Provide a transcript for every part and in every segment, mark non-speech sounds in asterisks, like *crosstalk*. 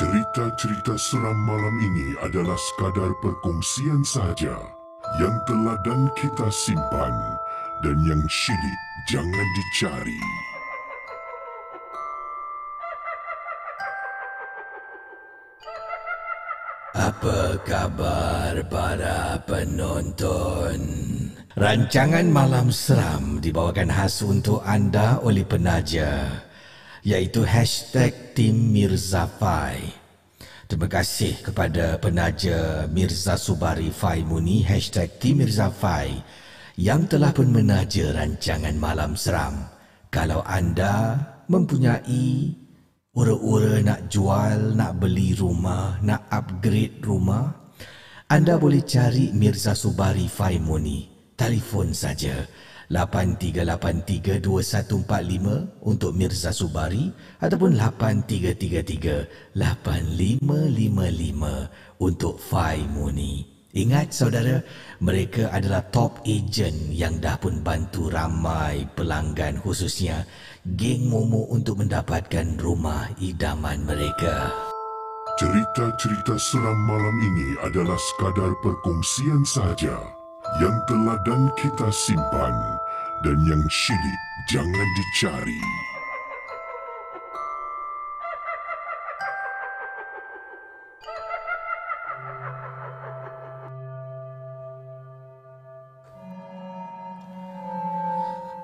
Cerita-cerita seram malam ini adalah sekadar perkongsian sahaja yang telah dan kita simpan dan yang syilid jangan dicari. Apa khabar para penonton? Rancangan Malam Seram dibawakan khas untuk anda oleh penaja iaitu hashtag Tim Mirza Fai. Terima kasih kepada penaja Mirza Subari Fai Muni hashtag Tim Mirza Fai yang telah pun menaja rancangan Malam Seram. Kalau anda mempunyai ura-ura nak jual, nak beli rumah, nak upgrade rumah, anda boleh cari Mirza Subari Fai Muni. Telefon saja 83832145 untuk Mirza Subari ataupun 83338555 untuk Fai Muni. Ingat saudara, mereka adalah top agent yang dah pun bantu ramai pelanggan khususnya geng Momo untuk mendapatkan rumah idaman mereka. Cerita-cerita seram malam ini adalah sekadar perkongsian sahaja yang telah dan kita simpan dan yang syilid jangan dicari.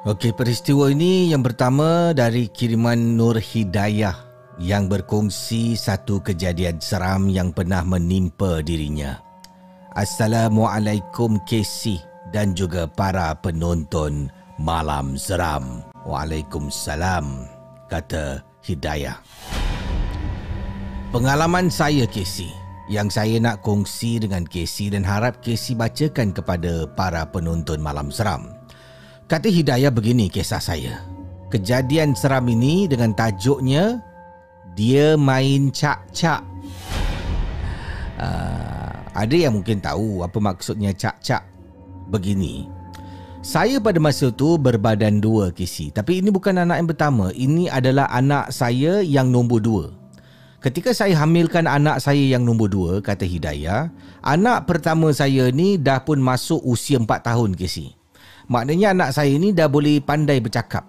Okey, peristiwa ini yang pertama dari kiriman Nur Hidayah yang berkongsi satu kejadian seram yang pernah menimpa dirinya. Assalamualaikum Casey dan juga para penonton Malam Seram. Waalaikumsalam, kata Hidayah. Pengalaman saya Casey yang saya nak kongsi dengan Casey dan harap Casey bacakan kepada para penonton Malam Seram. Kata Hidayah begini kisah saya. Kejadian seram ini dengan tajuknya Dia Main Cak-Cak. Uh, ada yang mungkin tahu apa maksudnya cak-cak. Begini. Saya pada masa itu berbadan dua kisi. Tapi ini bukan anak yang pertama. Ini adalah anak saya yang nombor dua. Ketika saya hamilkan anak saya yang nombor dua, kata Hidayah, anak pertama saya ni dah pun masuk usia empat tahun kisi. Maknanya anak saya ni dah boleh pandai bercakap.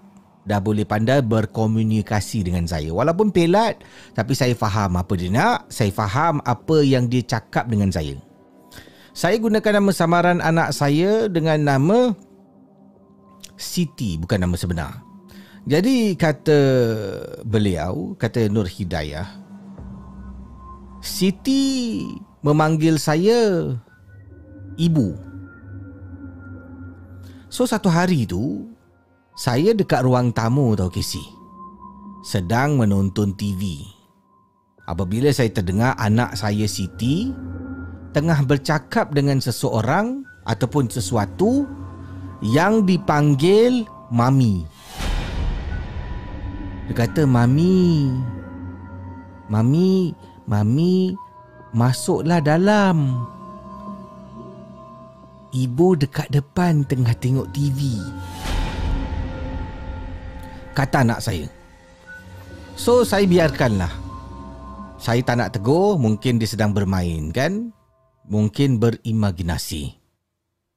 Dah boleh pandai berkomunikasi dengan saya. Walaupun pelat, tapi saya faham apa dia nak. Saya faham apa yang dia cakap dengan saya. Saya gunakan nama samaran anak saya dengan nama Siti, bukan nama sebenar. Jadi kata beliau, kata Nur Hidayah, Siti memanggil saya ibu. So satu hari tu Saya dekat ruang tamu tau Casey Sedang menonton TV Apabila saya terdengar anak saya Siti Tengah bercakap dengan seseorang Ataupun sesuatu Yang dipanggil Mami Dia kata Mami Mami, Mami, masuklah dalam. Ibu dekat depan tengah tengok TV. Kata anak saya. So, saya biarkanlah. Saya tak nak tegur, mungkin dia sedang bermain kan? Mungkin berimajinasi.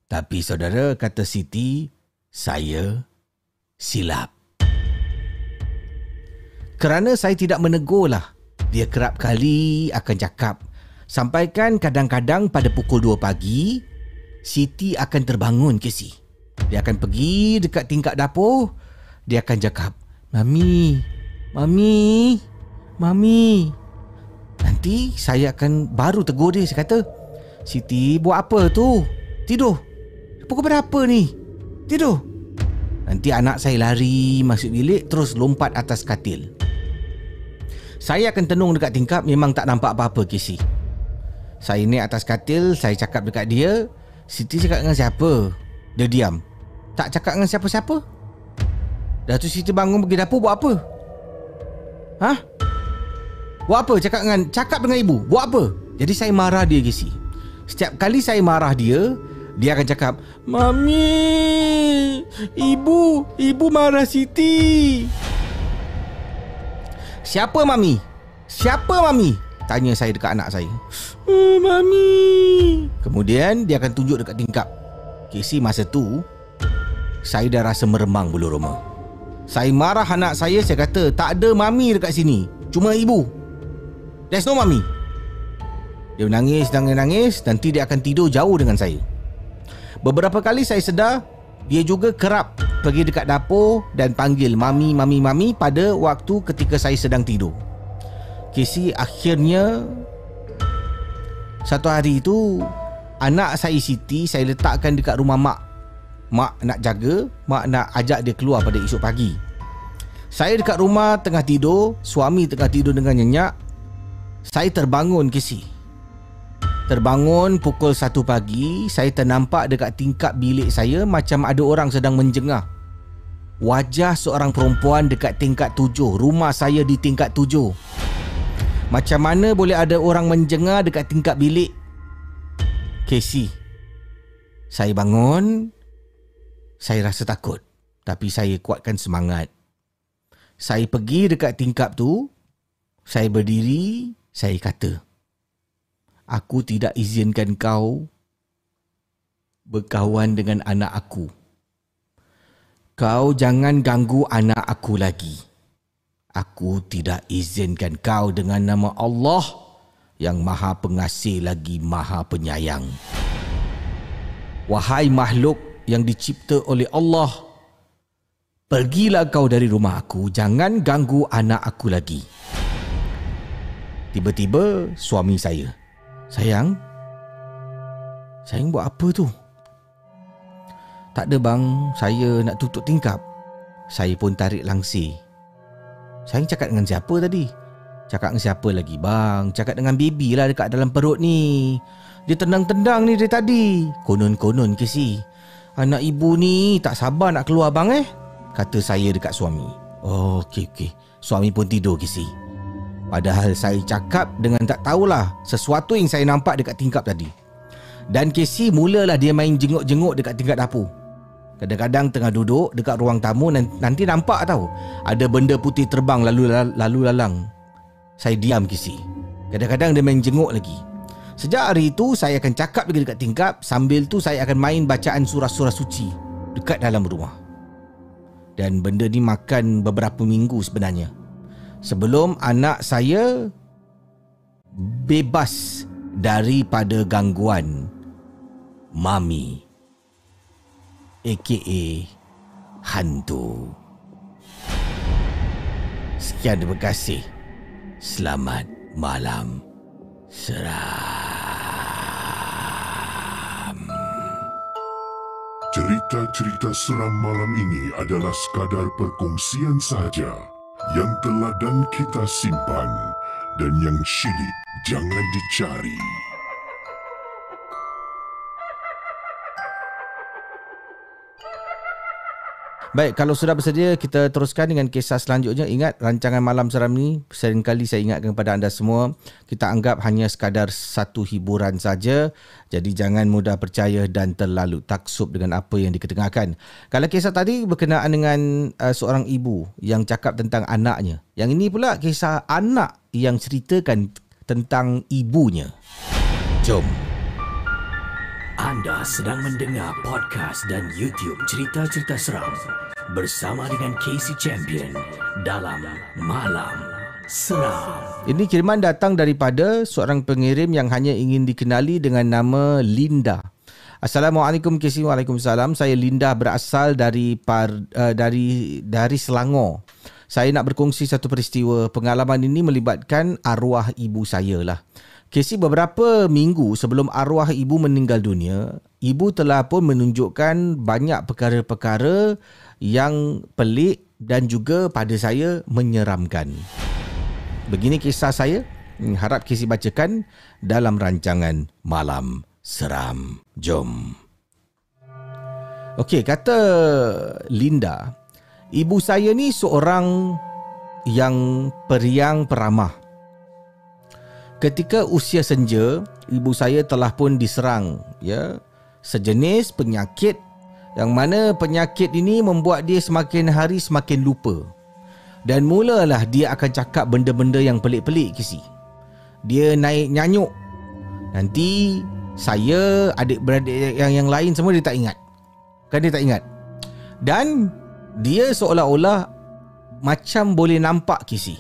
Tapi saudara kata Siti, saya silap. Kerana saya tidak menegurlah, dia kerap kali akan cakap, sampaikan kadang-kadang pada pukul 2 pagi, Siti akan terbangun ke si. Dia akan pergi dekat tingkat dapur. Dia akan cakap, Mami, Mami, Mami. Nanti saya akan baru tegur dia. Saya kata, Siti buat apa tu? Tidur. Pukul berapa ni? Tidur. Nanti anak saya lari masuk bilik terus lompat atas katil. Saya akan tenung dekat tingkap memang tak nampak apa-apa Casey. Saya naik atas katil, saya cakap dekat dia, Siti cakap dengan siapa? Dia diam. Tak cakap dengan siapa-siapa. Dah tu Siti bangun pergi dapur buat apa? Hah? Buat apa cakap dengan cakap dengan ibu? Buat apa? Jadi saya marah dia Casey. Setiap kali saya marah dia, dia akan cakap, "Mami, ibu, ibu marah Siti." Siapa mami? Siapa mami? Tanya saya dekat anak saya. Oh, mami. Kemudian dia akan tunjuk dekat tingkap. Casey masa tu saya dah rasa meremang bulu roma. Saya marah anak saya, saya kata tak ada mami dekat sini. Cuma ibu. There's no mami. Dia menangis, nangis, nangis. Nanti dia akan tidur jauh dengan saya. Beberapa kali saya sedar dia juga kerap pergi dekat dapur dan panggil mami, mami, mami pada waktu ketika saya sedang tidur. Casey akhirnya satu hari itu anak saya Siti saya letakkan dekat rumah mak. Mak nak jaga, mak nak ajak dia keluar pada esok pagi. Saya dekat rumah tengah tidur, suami tengah tidur dengan nyenyak. Saya terbangun Casey. Terbangun pukul 1 pagi, saya ternampak dekat tingkap bilik saya macam ada orang sedang menjengah. Wajah seorang perempuan dekat tingkat tujuh, rumah saya di tingkat tujuh. Macam mana boleh ada orang menjengah dekat tingkat bilik? Casey, saya bangun, saya rasa takut. Tapi saya kuatkan semangat. Saya pergi dekat tingkap tu, saya berdiri, saya kata, aku tidak izinkan kau berkawan dengan anak aku. Kau jangan ganggu anak aku lagi. Aku tidak izinkan kau dengan nama Allah yang maha pengasih lagi maha penyayang. Wahai makhluk yang dicipta oleh Allah, pergilah kau dari rumah aku, jangan ganggu anak aku lagi. Tiba-tiba suami saya Sayang Sayang buat apa tu? Tak ada bang Saya nak tutup tingkap. Saya pun tarik langsir. Sayang cakap dengan siapa tadi? Cakap dengan siapa lagi bang? Cakap dengan baby lah dekat dalam perut ni. Dia tendang-tendang ni dari tadi. Konon-konon ke si? Anak ibu ni tak sabar nak keluar bang eh? Kata saya dekat suami. Oh okey okey. Suami pun tidur ke si Padahal saya cakap dengan tak tahulah sesuatu yang saya nampak dekat tingkap tadi. Dan Casey mulalah dia main jenguk-jenguk dekat tingkat dapur. Kadang-kadang tengah duduk dekat ruang tamu nanti nampak tahu ada benda putih terbang lalu lalu lalang. Saya diam Casey. Kadang-kadang dia main jenguk lagi. Sejak hari itu saya akan cakap lagi dekat tingkap sambil tu saya akan main bacaan surah-surah suci dekat dalam rumah. Dan benda ni makan beberapa minggu sebenarnya sebelum anak saya bebas daripada gangguan mami aka hantu. Sekian terima kasih. Selamat malam. Seram. Cerita-cerita seram malam ini adalah sekadar perkongsian sahaja yang teladan kita simpan dan yang syilid jangan dicari. Baik, kalau sudah bersedia kita teruskan dengan kisah selanjutnya. Ingat rancangan malam seram ni seringkali saya ingatkan kepada anda semua, kita anggap hanya sekadar satu hiburan saja. Jadi jangan mudah percaya dan terlalu taksub dengan apa yang diketengahkan. Kalau kisah tadi berkenaan dengan uh, seorang ibu yang cakap tentang anaknya. Yang ini pula kisah anak yang ceritakan tentang ibunya. Jom. Anda sedang mendengar podcast dan YouTube cerita-cerita seram bersama dengan Casey Champion dalam Malam Seram. Ini kiriman datang daripada seorang pengirim yang hanya ingin dikenali dengan nama Linda. Assalamualaikum Casey. Waalaikumsalam. Saya Linda berasal dari par, uh, dari dari Selangor. Saya nak berkongsi satu peristiwa. Pengalaman ini melibatkan arwah ibu saya lah. Casey beberapa minggu sebelum arwah ibu meninggal dunia, ibu telah pun menunjukkan banyak perkara-perkara yang pelik dan juga pada saya menyeramkan. Begini kisah saya, harap Casey bacakan dalam rancangan Malam Seram. Jom. Okey, kata Linda, ibu saya ni seorang yang periang peramah Ketika usia senja, ibu saya telah pun diserang ya sejenis penyakit yang mana penyakit ini membuat dia semakin hari semakin lupa. Dan mulalah dia akan cakap benda-benda yang pelik-pelik kisi. Dia naik nyanyuk. Nanti saya, adik-beradik yang yang lain semua dia tak ingat. Kan dia tak ingat. Dan dia seolah-olah macam boleh nampak kisi.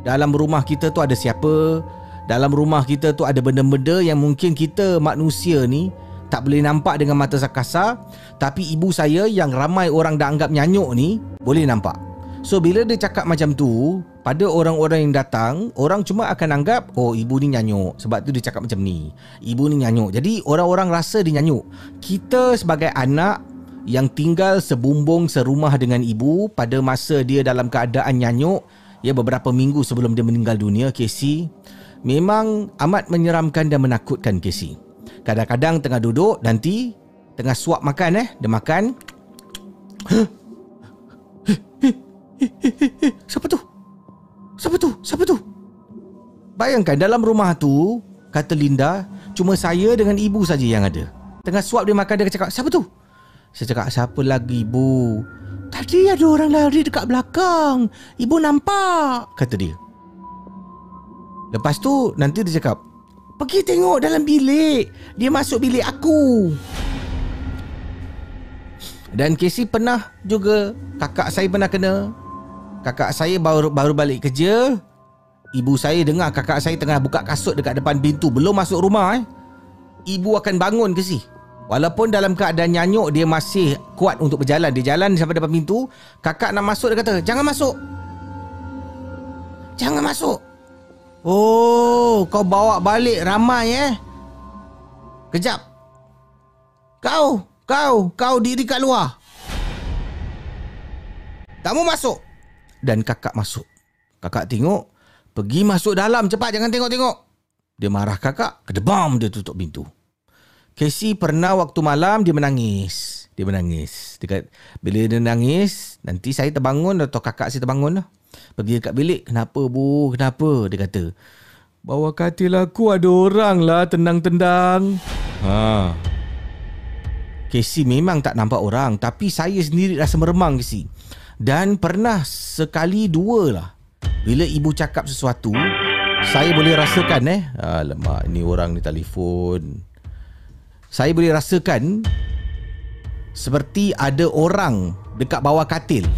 Dalam rumah kita tu ada siapa, dalam rumah kita tu ada benda-benda yang mungkin kita manusia ni tak boleh nampak dengan mata kasar tapi ibu saya yang ramai orang dah anggap nyanyuk ni boleh nampak. So bila dia cakap macam tu pada orang-orang yang datang orang cuma akan anggap oh ibu ni nyanyuk sebab tu dia cakap macam ni. Ibu ni nyanyuk. Jadi orang-orang rasa dia nyanyuk. Kita sebagai anak yang tinggal sebumbung serumah dengan ibu pada masa dia dalam keadaan nyanyuk ya beberapa minggu sebelum dia meninggal dunia Casey memang amat menyeramkan dan menakutkan Casey. Kadang-kadang tengah duduk nanti tengah suap makan eh, dia makan. Siapa tu? Siapa tu? Siapa tu? Bayangkan dalam rumah tu, kata Linda, cuma saya dengan ibu saja yang ada. Tengah suap dia makan dia cakap, "Siapa tu?" Saya cakap, "Siapa lagi, ibu?" Tadi ada orang lari dekat belakang. Ibu nampak, kata dia. Lepas tu nanti dia cakap Pergi tengok dalam bilik. Dia masuk bilik aku. Dan Casey pernah juga Kakak saya pernah kena. Kakak saya baru baru balik kerja. Ibu saya dengar kakak saya tengah buka kasut dekat depan pintu Belum masuk rumah eh. Ibu akan bangun ke si Walaupun dalam keadaan nyanyuk Dia masih kuat untuk berjalan. Dia jalan sampai depan pintu. Kakak nak masuk dia kata Jangan masuk. Jangan masuk Oh, kau bawa balik ramai eh? Kejap. Kau, kau, kau diri kat luar. Kamu masuk. Dan kakak masuk. Kakak tengok, pergi masuk dalam cepat jangan tengok-tengok. Dia marah kakak, kedebam dia tutup pintu. Casey pernah waktu malam dia menangis. Dia menangis. Dekat bila dia nangis, nanti saya terbangun atau kakak saya terbangun lah. Pergi dekat bilik Kenapa bu? Kenapa? Dia kata. Bawa katil aku ada orang lah Tendang-tendang. Ha. Casey memang tak nampak orang Tapi saya sendiri rasa meremang Casey. Dan pernah sekali dua lah. Bila ibu cakap sesuatu Saya boleh rasakan eh. Alamak ni orang ni telefon. Saya boleh rasakan Seperti ada orang Dekat bawah katil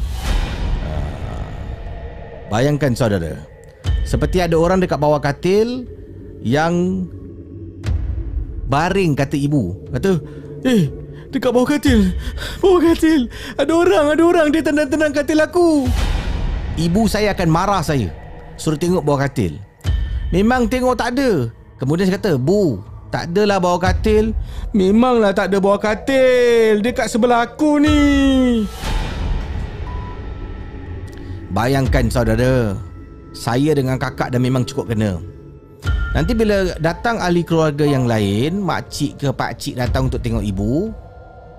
Bayangkan saudara. Seperti ada orang dekat bawah katil Yang Baring kata ibu. Kata Eh Dekat bawah katil. Bawah katil. Ada orang Ada orang. Dia tenang-tenang katil aku. Ibu saya akan marah saya. Suruh tengok bawah katil. Memang tengok tak ada. Kemudian saya kata Bu Tak adalah bawah katil. Memanglah tak ada bawah katil. Dekat sebelah aku ni Bayangkan saudara Saya dengan kakak dah memang cukup kena. Nanti bila datang ahli keluarga yang lain Makcik ke pakcik datang untuk tengok ibu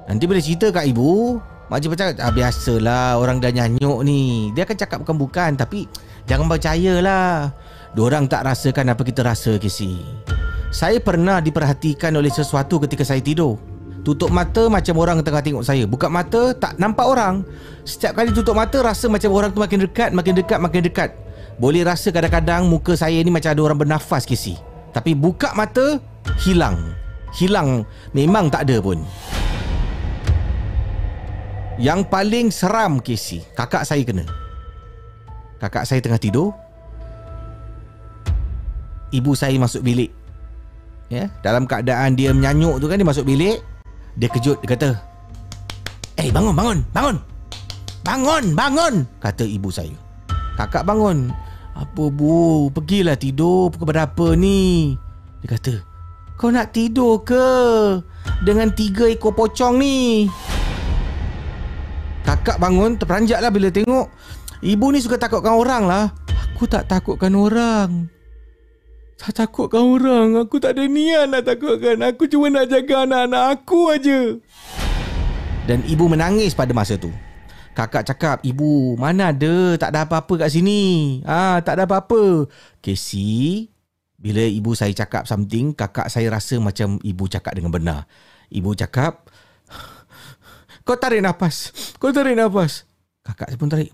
Nanti bila cerita kat ibu Makcik cakap ah, Biasalah Orang dah nyanyuk ni. Dia akan cakap bukan-bukan Tapi Jangan percayalah. Diorang tak rasakan apa kita rasa Casey Saya pernah diperhatikan oleh sesuatu ketika saya tidur Tutup mata macam orang tengah tengok saya. Buka mata tak nampak orang. Setiap kali tutup mata rasa macam orang tu makin dekat Makin dekat makin dekat. Boleh rasa kadang-kadang muka saya ni macam ada orang bernafas Casey Tapi buka mata Hilang. Hilang. Memang tak ada pun. Yang paling seram Casey Kakak saya kena. Kakak saya tengah tidur. Ibu saya masuk bilik. Ya, dalam keadaan dia menyanyuk tu kan dia masuk bilik dia kejut dia kata Eh hey, bangun bangun bangun. Bangun bangun Kata ibu saya. Kakak bangun. Apa bu? Pergilah tidur. Pukul berapa ni? Dia kata Kau nak tidur ke? Dengan tiga ekor pocong ni. Kakak bangun Terperanjat lah bila tengok. Ibu ni suka takutkan orang lah. Aku tak takutkan orang Tak takutkan orang. Aku tak ada niat nak takutkan. Aku cuma nak jaga anak-anak aku aja. Dan ibu menangis pada masa tu. Kakak cakap Ibu mana ada? Tak ada apa-apa kat sini. Ah, Tak ada apa-apa. Casey Bila ibu saya cakap something Kakak saya rasa macam Ibu cakap dengan benar. Ibu cakap Kau tarik nafas. Kau tarik nafas. Kakak saya pun tarik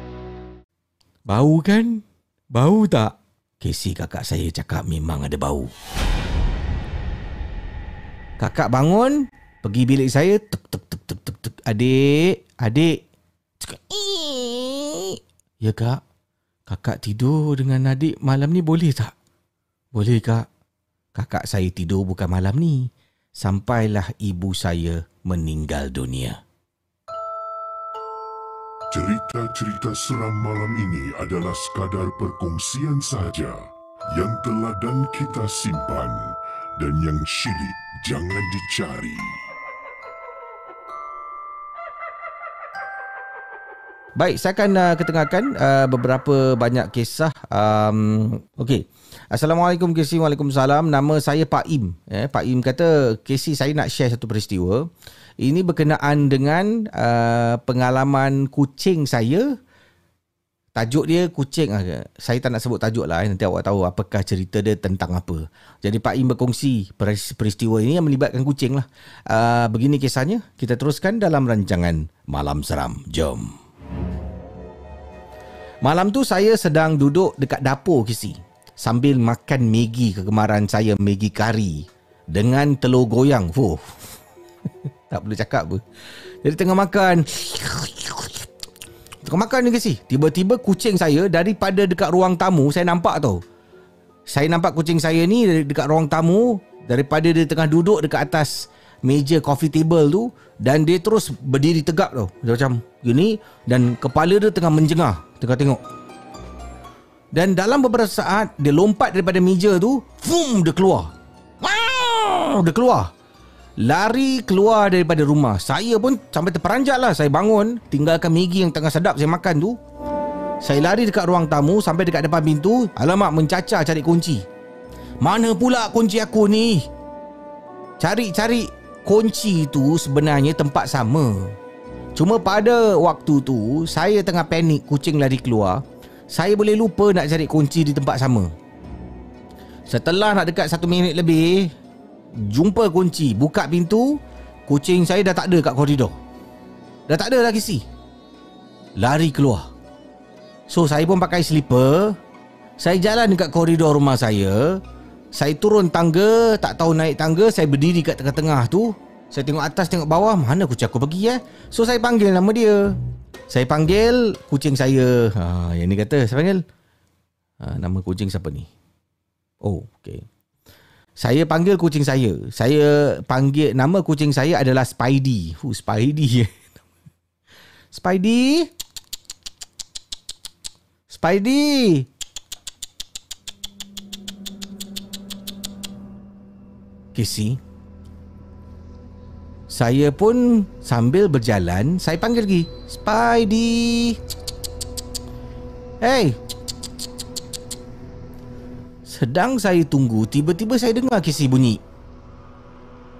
Bau kan? Bau tak? Casey kakak saya cakap memang ada bau. Kakak bangun, pergi bilik saya, tuk tuk tuk tuk tuk tuk. Adik, adik. Cakap, ya kak, kakak tidur dengan adik malam ni boleh tak? Boleh kak. Kakak saya tidur bukan malam ni. Sampailah ibu saya meninggal dunia. Cerita-cerita seram malam ini adalah sekadar perkongsian sahaja yang telah dan kita simpan dan yang syilid jangan dicari. Baik, saya akan uh, ketengahkan uh, beberapa banyak kisah. Um, Okey. Assalamualaikum Casey. Waalaikumsalam. Nama saya Pak Im. Eh, Pak Im kata, Casey saya nak share satu peristiwa. Ini berkenaan dengan uh, pengalaman kucing saya. Tajuk dia kucing. Uh, saya tak nak sebut tajuk lah. Eh. Nanti awak tahu apakah cerita dia tentang apa. Jadi Pak Im berkongsi peristiwa ini yang melibatkan kucing lah. Uh, begini kisahnya. Kita teruskan dalam rancangan Malam Seram. Jom. Malam tu saya sedang duduk dekat dapur kisi sambil makan Maggi kegemaran saya Maggi kari dengan telur goyang. Fuh. *laughs* tak perlu cakap apa. Jadi tengah makan. Tengah makan ni kisi. Tiba-tiba kucing saya daripada dekat ruang tamu saya nampak tau. Saya nampak kucing saya ni dekat ruang tamu daripada dia tengah duduk dekat atas meja coffee table tu dan dia terus berdiri tegak tau. Dia macam gini dan kepala dia tengah menjengah tengah tengok dan dalam beberapa saat dia lompat daripada meja tu fum dia keluar wow, dia keluar Lari keluar daripada rumah. Saya pun sampai terperanjat lah. Saya bangun Tinggalkan Maggie yang tengah sedap saya makan tu. Saya lari dekat ruang tamu Sampai dekat depan pintu. Alamak mencacar cari kunci. Mana pula kunci aku ni? Cari-cari kunci tu sebenarnya tempat sama. Cuma pada waktu tu Saya tengah panik kucing lari keluar. Saya boleh lupa nak cari kunci di tempat sama. Setelah nak dekat satu minit lebih Jumpa kunci Buka pintu Kucing saya dah tak ada kat koridor. Dah tak ada lagi si. Lari keluar. So saya pun pakai slipper. Saya jalan dekat koridor rumah saya. Saya turun tangga Tak tahu naik tangga Saya berdiri kat tengah-tengah tu. Saya tengok atas tengok bawah Mana kucing aku pergi eh? So saya panggil nama dia. Saya panggil Kucing saya. Ha, Yang ni kata Saya panggil ha, Nama kucing siapa ni? Oh okay saya panggil kucing saya. Saya panggil nama kucing saya adalah Spidey. Who *laughs* Spidey? Spidey? Spidey? Casey. Saya pun sambil berjalan, saya panggil lagi. Spidey. Hey, sedang saya tunggu Tiba-tiba saya dengar kisi bunyi.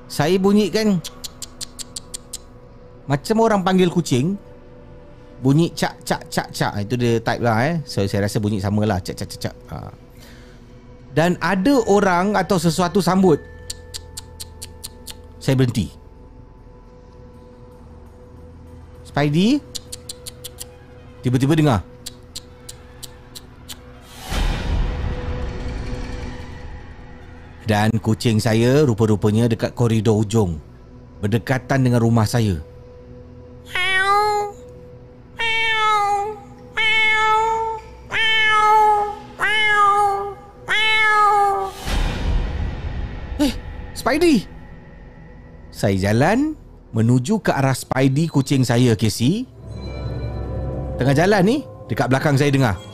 Saya bunyikan Macam orang panggil kucing. Bunyi cak cak cak cak. Itu dia type lah eh. So saya rasa bunyi sama lah. Cak cak cak cak. Ha. Dan ada orang Atau sesuatu sambut. Saya berhenti. Spidey Tiba-tiba dengar Dan kucing saya rupa-rupanya dekat koridor ujung Berdekatan dengan rumah saya. Eh, Spidey! Saya jalan Menuju ke arah Spidey kucing saya, Casey. Tengah jalan ni Dekat belakang saya dengar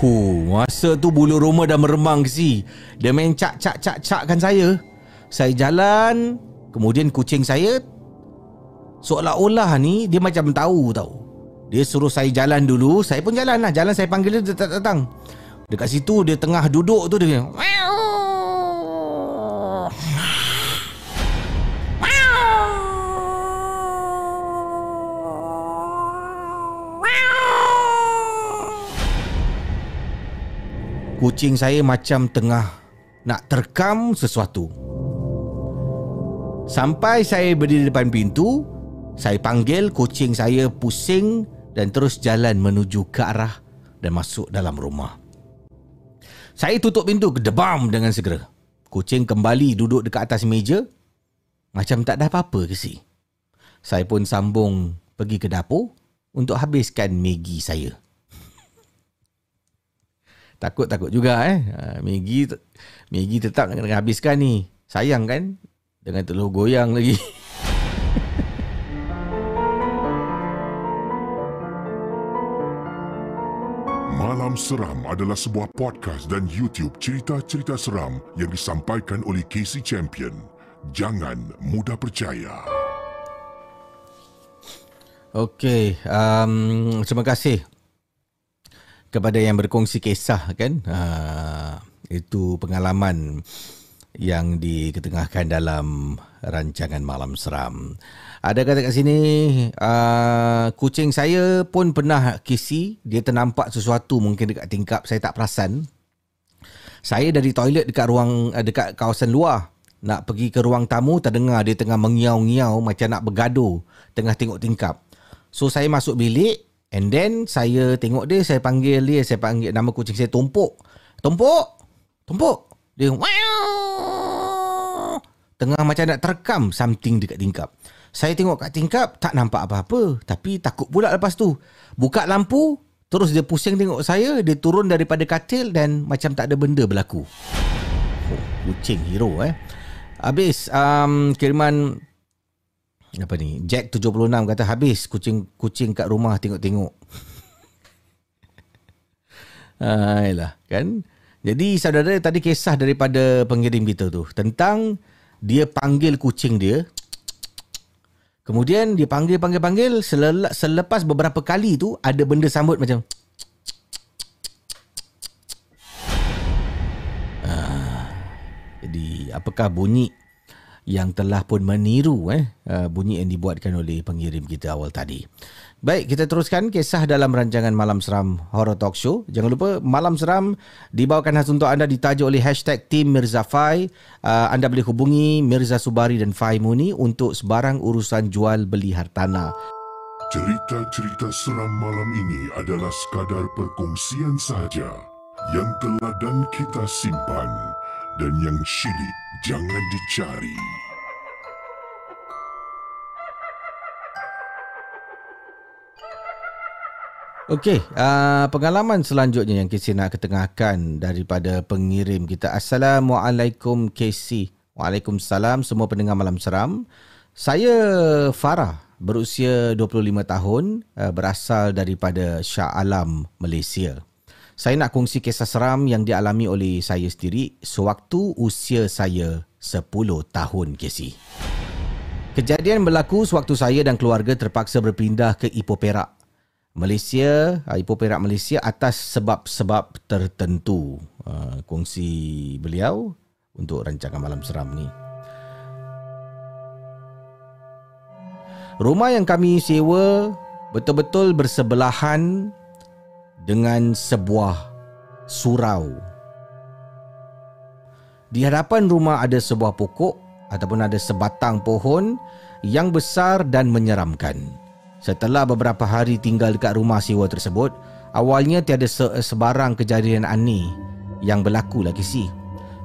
Hu, masa tu bulu roma dah meremang si. Dia main cak cak cak cakkan saya. Saya jalan, kemudian kucing saya seolah-olah ni dia macam tahu tahu. Dia suruh saya jalan dulu, saya pun jalan lah. Jalan saya panggil dia, dia tak datang. Dekat situ dia tengah duduk tu dia. Kucing saya macam tengah nak terkam sesuatu. Sampai saya berdiri depan pintu, saya panggil kucing saya pusing dan terus jalan menuju ke arah dan masuk dalam rumah. Saya tutup pintu kedebam dengan segera. Kucing kembali duduk dekat atas meja macam tak ada apa-apa ke si. Saya pun sambung pergi ke dapur untuk habiskan Maggi saya. Takut-takut juga eh. Ha, Maggi Maggi tetap nak kena habiskan ni. Sayang kan? Dengan telur goyang lagi. *laughs* Malam Seram adalah sebuah podcast dan YouTube cerita-cerita seram yang disampaikan oleh Casey Champion. Jangan mudah percaya. Okey, um, terima kasih kepada yang berkongsi kisah kan uh, itu pengalaman yang diketengahkan dalam rancangan malam seram. Ada kata kat sini uh, kucing saya pun pernah kisi dia ternampak sesuatu mungkin dekat tingkap saya tak perasan. Saya dari toilet dekat ruang uh, dekat kawasan luar nak pergi ke ruang tamu terdengar dia tengah mengiau-ngiau macam nak bergaduh tengah tengok tingkap. So saya masuk bilik And then saya tengok dia, saya panggil dia, saya panggil nama kucing saya Tumpuk. Tumpuk! Tumpuk! Dia wow! Tengah macam nak terekam something dekat tingkap. Saya tengok kat tingkap, tak nampak apa-apa. Tapi takut pula lepas tu. Buka lampu, terus dia pusing tengok saya, dia turun daripada katil dan macam tak ada benda berlaku. Oh, kucing hero eh. Habis um, kiriman apa ni Jack 76 kata habis kucing kucing kat rumah tengok-tengok *laughs* Ayolah, kan? Jadi saudara tadi kisah daripada pengirim kita tu tentang dia panggil kucing dia. Kemudian dia panggil panggil panggil selepas beberapa kali tu ada benda sambut macam *tsk* ah, apakah bunyi yang telah pun meniru eh uh, bunyi yang dibuatkan oleh pengirim kita awal tadi. Baik, kita teruskan kisah dalam rancangan Malam Seram Horror Talk Show. Jangan lupa Malam Seram dibawakan khas untuk anda ditajuk oleh hashtag Team Mirza Fai. Uh, anda boleh hubungi Mirza Subari dan Fai Muni untuk sebarang urusan jual beli hartanah. Cerita-cerita seram malam ini adalah sekadar perkongsian sahaja yang telah dan kita simpan dan yang syilid jangan dicari. Okey, uh, pengalaman selanjutnya yang KC nak ketengahkan daripada pengirim kita. Assalamualaikum KC. Waalaikumsalam semua pendengar Malam Seram. Saya Farah, berusia 25 tahun, uh, berasal daripada Shah Alam, Malaysia. Saya nak kongsi kisah seram yang dialami oleh saya sendiri sewaktu usia saya 10 tahun KC. Kejadian berlaku sewaktu saya dan keluarga terpaksa berpindah ke Ipoh Perak Malaysia, ah, Ipoh Perak Malaysia atas sebab-sebab tertentu. Uh, kongsi beliau untuk rancangan malam seram ni. Rumah yang kami sewa betul-betul bersebelahan dengan sebuah surau. Di hadapan rumah ada sebuah pokok ataupun ada sebatang pohon yang besar dan menyeramkan. Setelah beberapa hari tinggal dekat rumah sewa tersebut, awalnya tiada se- sebarang kejadian aneh yang berlaku lagi si.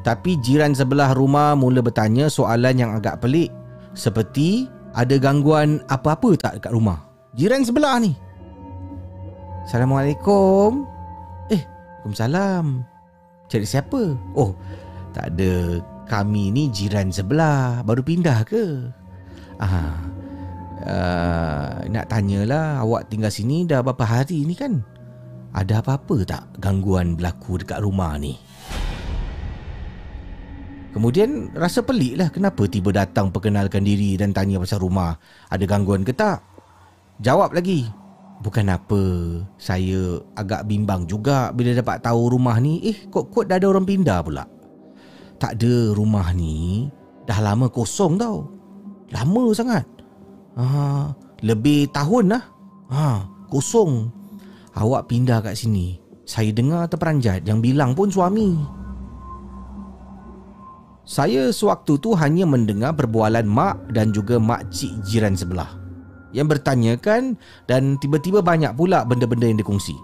Tapi jiran sebelah rumah mula bertanya soalan yang agak pelik seperti ada gangguan apa-apa tak dekat rumah. Jiran sebelah ni. Assalamualaikum. Eh, Waalaikumsalam. Cari siapa? Oh, tak ada. Kami ni jiran sebelah. Baru pindah ke? Ah, uh, nak tanyalah awak tinggal sini dah berapa hari ni kan? Ada apa-apa tak gangguan berlaku dekat rumah ni? Kemudian rasa pelik lah kenapa tiba datang perkenalkan diri dan tanya pasal rumah ada gangguan ke tak? Jawab lagi. Bukan apa, saya agak bimbang juga bila dapat tahu rumah ni, eh kok-kok dah ada orang pindah pula. Tak ada rumah ni, dah lama kosong tau. Lama sangat. Ha, lebih tahun lah. Ha, kosong. Awak pindah kat sini. Saya dengar terperanjat yang bilang pun suami. Saya sewaktu tu hanya mendengar perbualan mak dan juga mak cik jiran sebelah. Yang bertanyakan dan tiba-tiba banyak pula benda-benda yang dikongsi.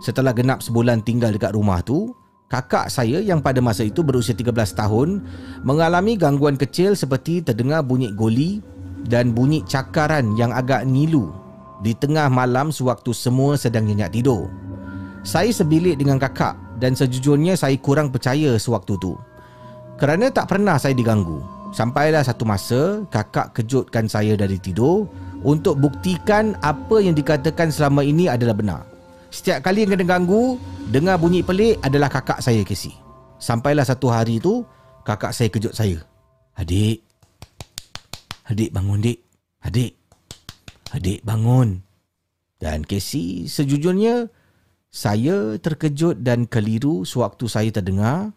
Setelah genap sebulan tinggal dekat rumah tu, kakak saya yang pada masa itu berusia 13 tahun mengalami gangguan kecil seperti terdengar bunyi goli dan bunyi cakaran yang agak nilu di tengah malam sewaktu semua sedang nyenyak tidur. Saya sebilik dengan kakak dan sejujurnya saya kurang percaya sewaktu tu. Kerana tak pernah saya diganggu. Sampailah satu masa kakak kejutkan saya dari tidur untuk buktikan apa yang dikatakan selama ini adalah benar. Setiap kali yang kena ganggu, dengar bunyi pelik adalah kakak saya Casey. Sampailah satu hari tu, kakak saya kejut saya. Adik, Adik bangun dik. Adik. Adik bangun. Dan Casey sejujurnya saya terkejut dan keliru sewaktu saya terdengar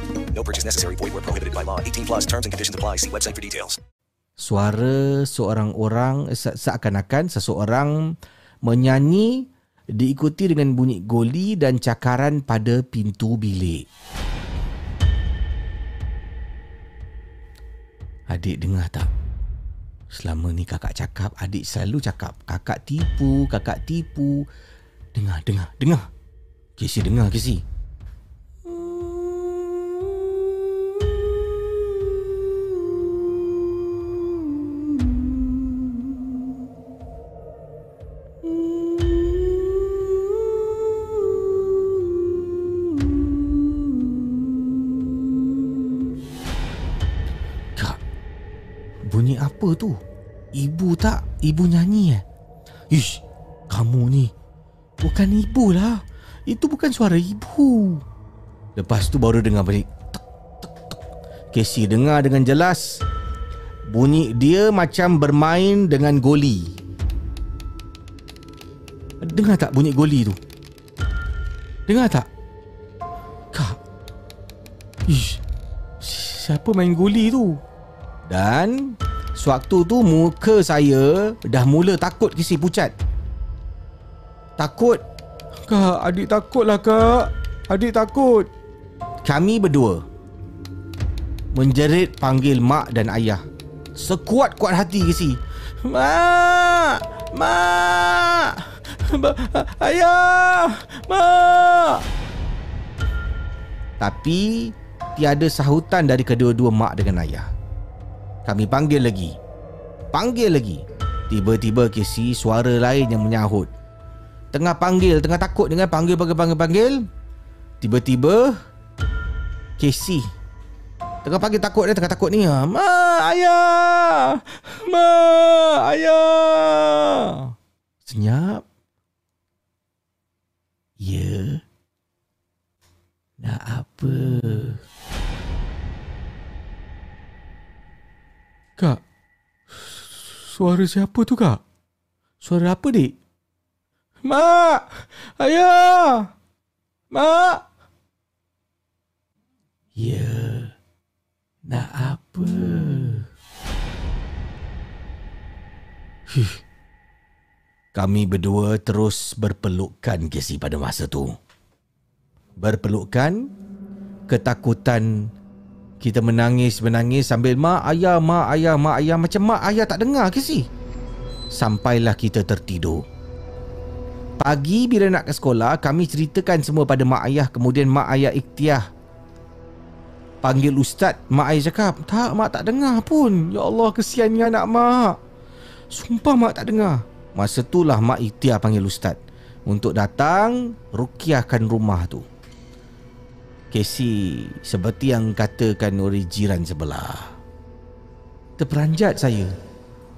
No purchase necessary. Void where prohibited by law. 18 plus terms and conditions apply. See website for details. Suara seorang orang se- seakan-akan seseorang menyanyi diikuti dengan bunyi goli dan cakaran pada pintu bilik. Adik dengar tak? Selama ni kakak cakap, adik selalu cakap kakak tipu, kakak tipu. Dengar, dengar, dengar. Casey dengar, Casey. Apa tu? Ibu tak? Ibu nyanyi eh? Ish, kamu ni. Bukan ibu lah. Itu bukan suara ibu. Lepas tu baru dengar balik. Casey dengar dengan jelas. Bunyi dia macam bermain dengan goli. Dengar tak bunyi goli tu? Dengar tak? Kak. Ish, siapa main goli tu? Dan sewaktu tu muka saya dah mula takut kisi pucat. Takut. Kak, adik takut lah kak. Adik takut. Kami berdua menjerit panggil mak dan ayah. Sekuat-kuat hati kisi. Mak! Mak! Ba- ayah! Mak! Tapi tiada sahutan dari kedua-dua mak dengan ayah. Kami panggil lagi. Panggil lagi. Tiba-tiba Casey suara lain yang menyahut. Tengah panggil, tengah takut dengan panggil, panggil, panggil, panggil. Tiba-tiba Casey Tengah panggil takut dia, tengah takut ni. ah. Ma, ayah! Ma, ayah! Senyap. Ya. Nak apa? Kak, suara siapa tu kak? Suara apa dik? Mak! Ayah! Mak! Ya, nak apa? Hih. Kami berdua terus berpelukan Casey pada masa tu. Berpelukan, ketakutan kita menangis-menangis sambil mak ayah, mak ayah, mak ayah macam mak ayah tak dengar ke si? Sampailah kita tertidur. Pagi bila nak ke sekolah, kami ceritakan semua pada mak ayah kemudian mak ayah ikhtiar. Panggil ustaz, mak ayah cakap, tak mak tak dengar pun. Ya Allah kesiannya anak mak. Sumpah mak tak dengar. Masa itulah mak ikhtiar panggil ustaz untuk datang rukiahkan rumah tu. Casey seperti yang katakan oleh jiran sebelah. Terperanjat saya.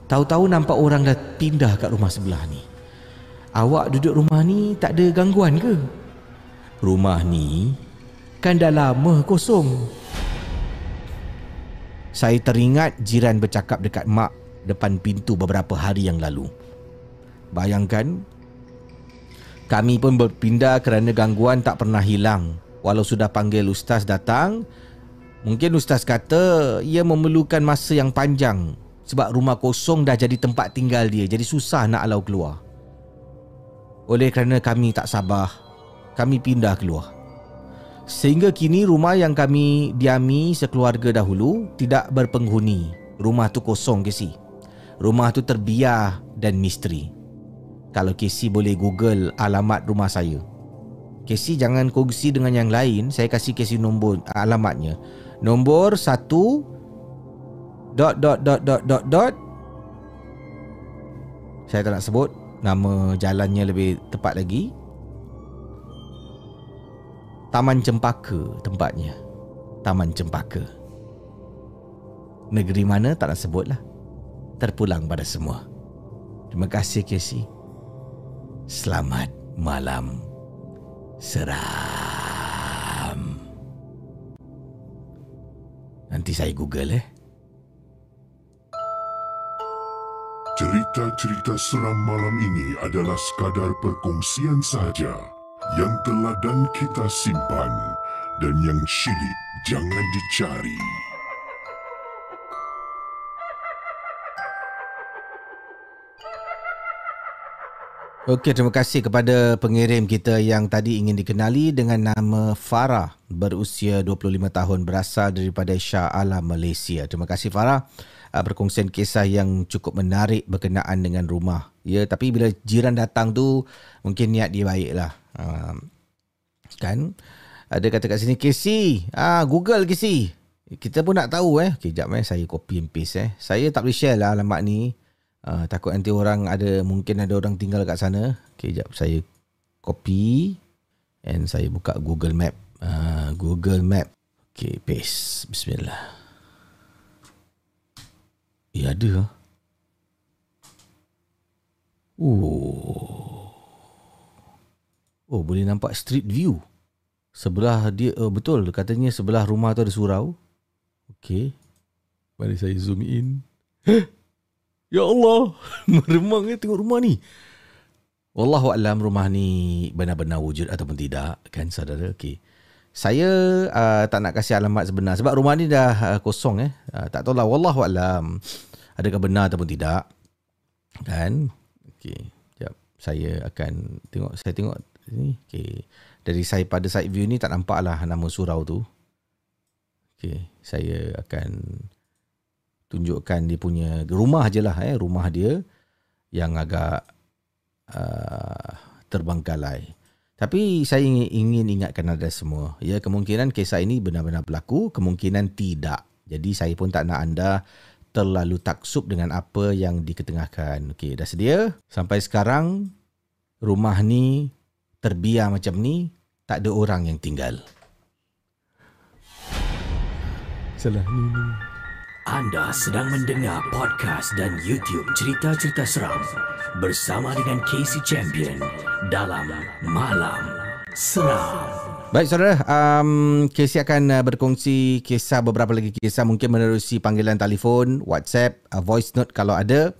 Tahu-tahu nampak orang dah pindah kat rumah sebelah ni. Awak duduk rumah ni tak ada gangguan ke? Rumah ni kan dah lama kosong. Saya teringat jiran bercakap dekat mak depan pintu beberapa hari yang lalu. Bayangkan kami pun berpindah kerana gangguan tak pernah hilang. Walau sudah panggil ustaz datang, mungkin ustaz kata ia memerlukan masa yang panjang sebab rumah kosong dah jadi tempat tinggal dia, jadi susah nak alau keluar. Oleh kerana kami tak sabar, kami pindah keluar. Sehingga kini rumah yang kami diami sekeluarga dahulu tidak berpenghuni. Rumah tu kosong Casey. Rumah tu terbiar dan misteri. Kalau Casey boleh google alamat rumah saya. Casey jangan kongsi dengan yang lain. Saya kasih Casey nombor alamatnya. Nombor 1 dot dot dot dot dot dot. Saya tak nak sebut. Nama jalannya lebih tepat lagi. Taman Cempaka tempatnya. Taman Cempaka. Negeri mana tak nak sebut lah Terpulang pada semua. Terima kasih Casey Selamat malam Seram Nanti saya google eh Cerita-cerita seram malam ini adalah sekadar perkongsian sahaja yang teladan kita simpan dan yang syilid jangan dicari. Okey, terima kasih kepada pengirim kita yang tadi ingin dikenali dengan nama Farah berusia 25 tahun berasal daripada Shah Alam Malaysia. Terima kasih Farah uh, perkongsian kisah yang cukup menarik berkenaan dengan rumah. Ya, tapi bila jiran datang tu mungkin niat dia baiklah. Uh, kan? Ada kata kat sini Casey, ah Google Casey. Kita pun nak tahu eh. Okay, jap eh saya copy and paste eh. Saya tak boleh share lah alamat ni. Uh, takut nanti orang ada mungkin ada orang tinggal kat sana. Okey, jap saya copy and saya buka Google Map. Uh, Google Map. Okey, paste. Bismillah. Ya ada. Oh. Oh, boleh nampak street view. Sebelah dia uh, betul katanya sebelah rumah tu ada surau. Okey. Mari saya zoom in. *laughs* Ya Allah, *laughs* meremang ya tengok rumah ni. Wallahu alam rumah ni benar-benar wujud ataupun tidak kan saudara. Okey. Saya uh, tak nak kasih alamat sebenar sebab rumah ni dah uh, kosong eh. Uh, tak tahu lah wallahu alam adakah benar ataupun tidak. Kan? Okey. Jap saya akan tengok saya tengok ni. Okey. Dari saya pada side view ni tak nampak lah nama surau tu. Okey, saya akan tunjukkan dia punya rumah je lah eh rumah dia yang agak uh, terbengkalai. Tapi saya ingin ingatkan anda semua, ya kemungkinan kisah ini benar-benar berlaku, kemungkinan tidak. Jadi saya pun tak nak anda terlalu taksub dengan apa yang diketengahkan. Okey, dah sedia? Sampai sekarang rumah ni terbiar macam ni, tak ada orang yang tinggal. Salah ni. Anda sedang mendengar podcast dan YouTube cerita-cerita seram bersama dengan Casey Champion dalam Malam Seram. Baik saudara, um, Casey akan uh, berkongsi kisah beberapa lagi kisah mungkin menerusi panggilan telefon, WhatsApp, uh, voice note kalau ada.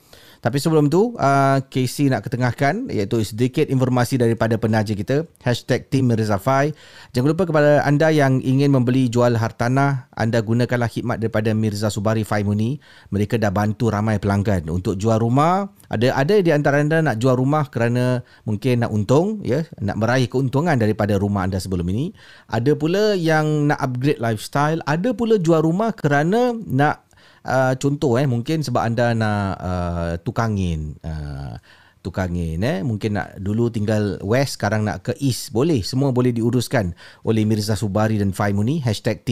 Tapi sebelum tu, uh, Casey nak ketengahkan iaitu sedikit informasi daripada penaja kita. Hashtag Team Mirza Fai. Jangan lupa kepada anda yang ingin membeli jual hartanah, anda gunakanlah khidmat daripada Mirza Subari Fai Muni. Mereka dah bantu ramai pelanggan untuk jual rumah. Ada ada di antara anda nak jual rumah kerana mungkin nak untung, ya, nak meraih keuntungan daripada rumah anda sebelum ini. Ada pula yang nak upgrade lifestyle. Ada pula jual rumah kerana nak uh, contoh eh mungkin sebab anda nak uh, tukangin uh, tukangin eh. Mungkin nak dulu tinggal west sekarang nak ke east. Boleh semua boleh diuruskan oleh Mirza Subari dan Fai Muni. Hashtag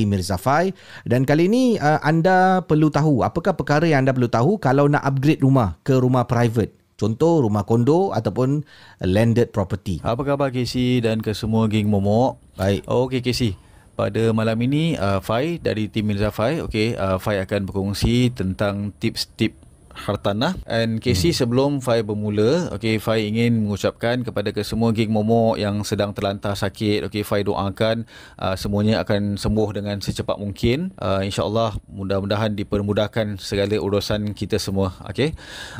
dan kali ini uh, anda perlu tahu apakah perkara yang anda perlu tahu kalau nak upgrade rumah ke rumah private? Contoh rumah kondo ataupun landed property. Apa khabar KC dan ke semua geng momok? Baik. Okey KC pada malam ini uh, Fai dari tim Mirza Fai okey uh, Fai akan berkongsi tentang tips-tips hartanah. And Casey hmm. sebelum Fai bermula okey Fai ingin mengucapkan kepada kesemua geng momok yang sedang terlantar sakit okey Fai doakan uh, semuanya akan sembuh dengan secepat mungkin. Uh, insyaallah mudah-mudahan dipermudahkan segala urusan kita semua okey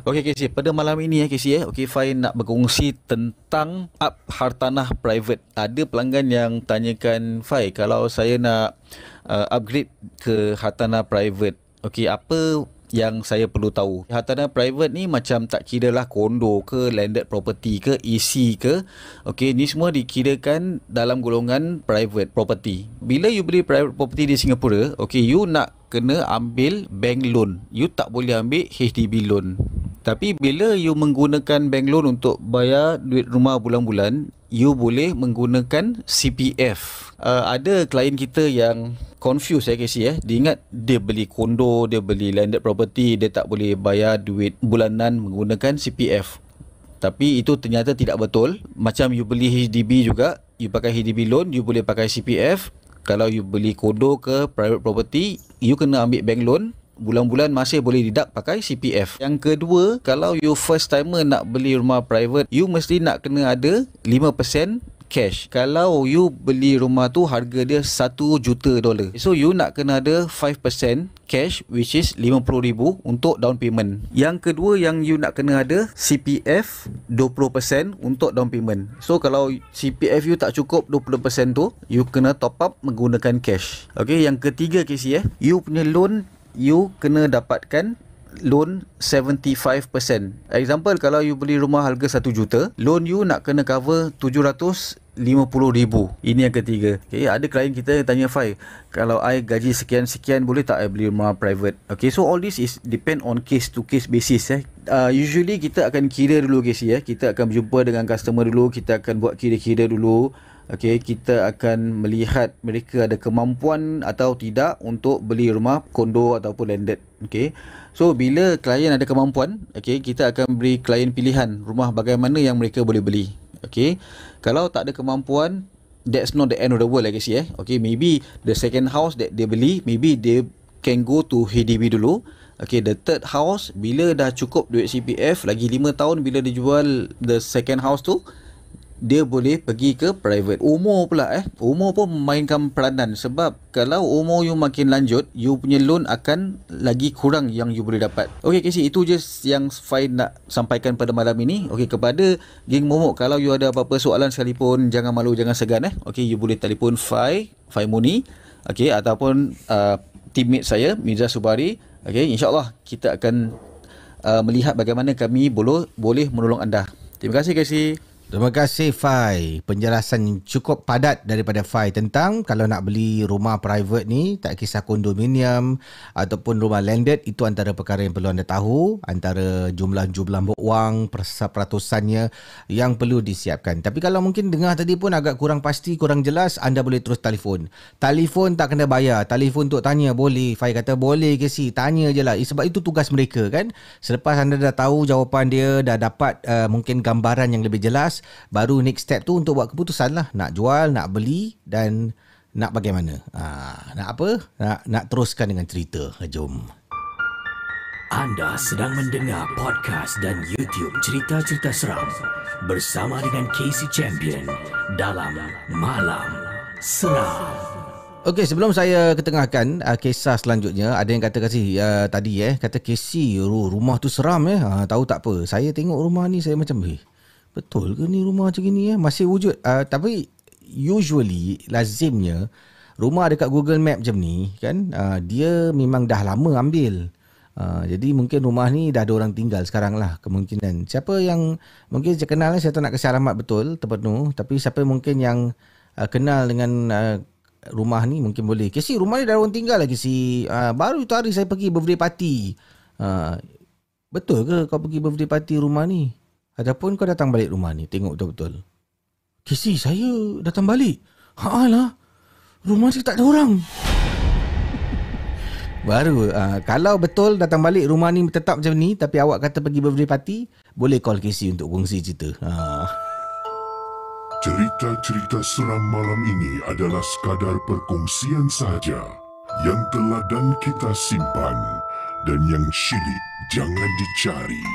okey Casey pada malam ini ya Casey ya okey Fai nak berkongsi tentang up hartanah private. Ada pelanggan yang tanyakan Fai kalau saya nak uh, upgrade ke hartanah private okey apa yang saya perlu tahu. Hartanah private ni macam tak kira lah kondo ke landed property ke EC ke. Okey, ni semua dikirakan dalam golongan private property. Bila you beli private property di Singapura, okey, you nak kena ambil bank loan. You tak boleh ambil HDB loan. Tapi bila you menggunakan bank loan untuk bayar duit rumah bulan-bulan, you boleh menggunakan CPF. Uh, ada klien kita yang confused ya Casey ya. Dia ingat dia beli kondo, dia beli landed property, dia tak boleh bayar duit bulanan menggunakan CPF. Tapi itu ternyata tidak betul. Macam you beli HDB juga, you pakai HDB loan, you boleh pakai CPF. Kalau you beli kondo ke private property, you kena ambil bank loan bulan-bulan masih boleh deduct pakai CPF. Yang kedua, kalau you first timer nak beli rumah private, you mesti nak kena ada 5% cash. Kalau you beli rumah tu harga dia 1 juta dolar. So you nak kena ada 5% cash which is 50,000 untuk down payment. Yang kedua yang you nak kena ada CPF 20% untuk down payment. So kalau CPF you tak cukup 20% tu, you kena top up menggunakan cash. Okay, yang ketiga Casey eh, you punya loan you kena dapatkan loan 75%. Example kalau you beli rumah harga 1 juta, loan you nak kena cover 750 ribu. Ini yang ketiga. Okay, ada klien kita yang tanya Fai, kalau I gaji sekian-sekian boleh tak I beli rumah private? Okay, so all this is depend on case to case basis eh. Uh, usually kita akan kira dulu guys ya. Kita akan berjumpa dengan customer dulu, kita akan buat kira-kira dulu. Okey, kita akan melihat mereka ada kemampuan atau tidak untuk beli rumah kondo ataupun landed. Okey. So bila klien ada kemampuan, okey, kita akan beri klien pilihan rumah bagaimana yang mereka boleh beli. Okey. Kalau tak ada kemampuan, that's not the end of the world I guess. Okey, maybe the second house that they beli, maybe they can go to HDB dulu. Okay, the third house, bila dah cukup duit CPF, lagi 5 tahun bila dia jual the second house tu, dia boleh pergi ke private. Umur pula eh. Umur pun memainkan peranan sebab kalau umur you makin lanjut, you punya loan akan lagi kurang yang you boleh dapat. Okay Casey, itu je yang Fai nak sampaikan pada malam ini. Okay, kepada geng momok, kalau you ada apa-apa soalan sekalipun, jangan malu, jangan segan eh. Okay, you boleh telefon Fai, Fai Muni. Okay, ataupun uh, teammate saya, Mirza Subari. Okay, insyaAllah kita akan uh, melihat bagaimana kami boleh, boleh menolong anda. Terima kasih Casey. Terima kasih Fai. Penjelasan cukup padat daripada Fai tentang kalau nak beli rumah private ni, tak kisah kondominium ataupun rumah landed, itu antara perkara yang perlu anda tahu, antara jumlah-jumlah wang, peratusannya yang perlu disiapkan. Tapi kalau mungkin dengar tadi pun agak kurang pasti, kurang jelas, anda boleh terus telefon. Telefon tak kena bayar. Telefon untuk tanya boleh. Fai kata boleh ke si? Tanya je lah. Sebab itu tugas mereka kan. Selepas anda dah tahu jawapan dia, dah dapat uh, mungkin gambaran yang lebih jelas, baru next step tu untuk buat keputusan lah nak jual nak beli dan nak bagaimana ha, nak apa nak nak teruskan dengan cerita jom anda sedang mendengar podcast dan YouTube cerita-cerita seram bersama dengan Casey Champion dalam Malam Seram. Okey, sebelum saya ketengahkan uh, kisah selanjutnya, ada yang kata kasi uh, tadi eh, kata Casey, rumah tu seram eh. Ha, tahu tak apa? Saya tengok rumah ni saya macam eh, betul ke ni rumah macam ni eh? Masih wujud. Uh, tapi usually lazimnya rumah dekat Google Map macam ni kan uh, dia memang dah lama ambil. Uh, jadi mungkin rumah ni dah ada orang tinggal sekarang lah kemungkinan. Siapa yang mungkin saya kenal saya tak nak kasi alamat betul terpenuh tapi siapa mungkin yang uh, kenal dengan uh, rumah ni mungkin boleh. Kesi rumah ni dah orang tinggal lagi si uh, baru itu hari saya pergi birthday party. Uh, betul ke kau pergi birthday party rumah ni Ataupun kau datang balik rumah ni Tengok betul-betul Kisi saya datang balik Haa lah Rumah saya tak ada orang *laughs* Baru uh, Kalau betul datang balik Rumah ni tetap macam ni Tapi awak kata pergi birthday party Boleh call Kisi untuk kongsi cerita uh. Cerita-cerita seram malam ini adalah sekadar perkongsian sahaja yang telah dan kita simpan dan yang syilid jangan dicari.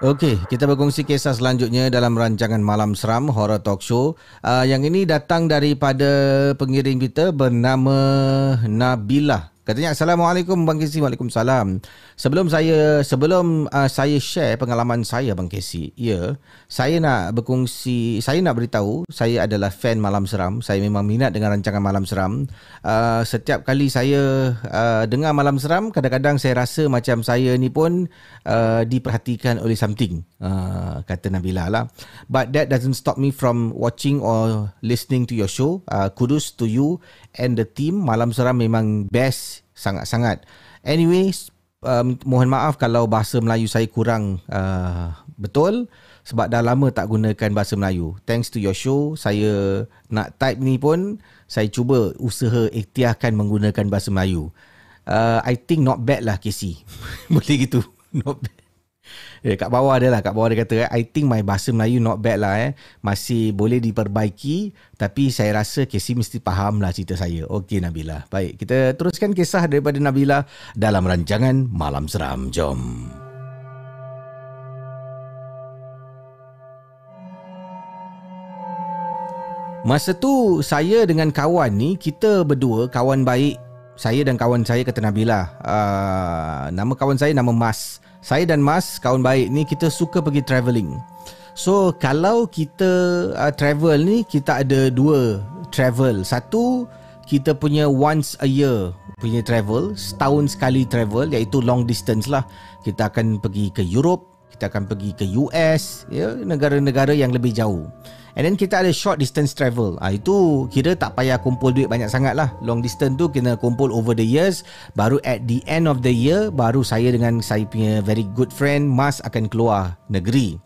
Okey, kita berkongsi kisah selanjutnya dalam rancangan Malam Seram Horror Talk Show. Uh, yang ini datang daripada pengiring kita bernama Nabila. Katanya Assalamualaikum Bang Kesi. Waalaikumsalam. Sebelum saya sebelum uh, saya share pengalaman saya Bang Kesi. Ya, saya nak berkongsi, saya nak beritahu saya adalah fan Malam Seram. Saya memang minat dengan rancangan Malam Seram. Uh, setiap kali saya uh, dengar Malam Seram, kadang-kadang saya rasa macam saya ni pun uh, diperhatikan oleh something. Uh, kata Nabila lah. But that doesn't stop me from watching or listening to your show. Uh, kudos to you and the team. Malam Seram memang best sangat-sangat. Anyway, um, mohon maaf kalau bahasa Melayu saya kurang uh, betul sebab dah lama tak gunakan bahasa Melayu. Thanks to your show, saya nak type ni pun saya cuba usaha ikhtiarkan menggunakan bahasa Melayu. Uh, I think not bad lah Casey. *laughs* Boleh gitu. Not bad. Eh, kat bawah dia lah. Kat bawah dia kata, I think my bahasa Melayu not bad lah. Eh. Masih boleh diperbaiki. Tapi saya rasa Casey mesti faham lah cerita saya. Okey Nabila. Baik, kita teruskan kisah daripada Nabila dalam rancangan Malam Seram. Jom. Masa tu saya dengan kawan ni kita berdua kawan baik saya dan kawan saya kata Nabila. Uh, nama kawan saya nama Mas saya dan Mas kawan baik ni kita suka pergi travelling. So kalau kita uh, travel ni kita ada dua travel. Satu kita punya once a year punya travel, setahun sekali travel iaitu long distance lah. Kita akan pergi ke Europe, kita akan pergi ke US, ya, negara-negara yang lebih jauh. And then kita ada short distance travel. Ah itu kira tak payah kumpul duit banyak sangat lah. Long distance tu kena kumpul over the years. Baru at the end of the year, baru saya dengan saya punya very good friend Mas akan keluar negeri.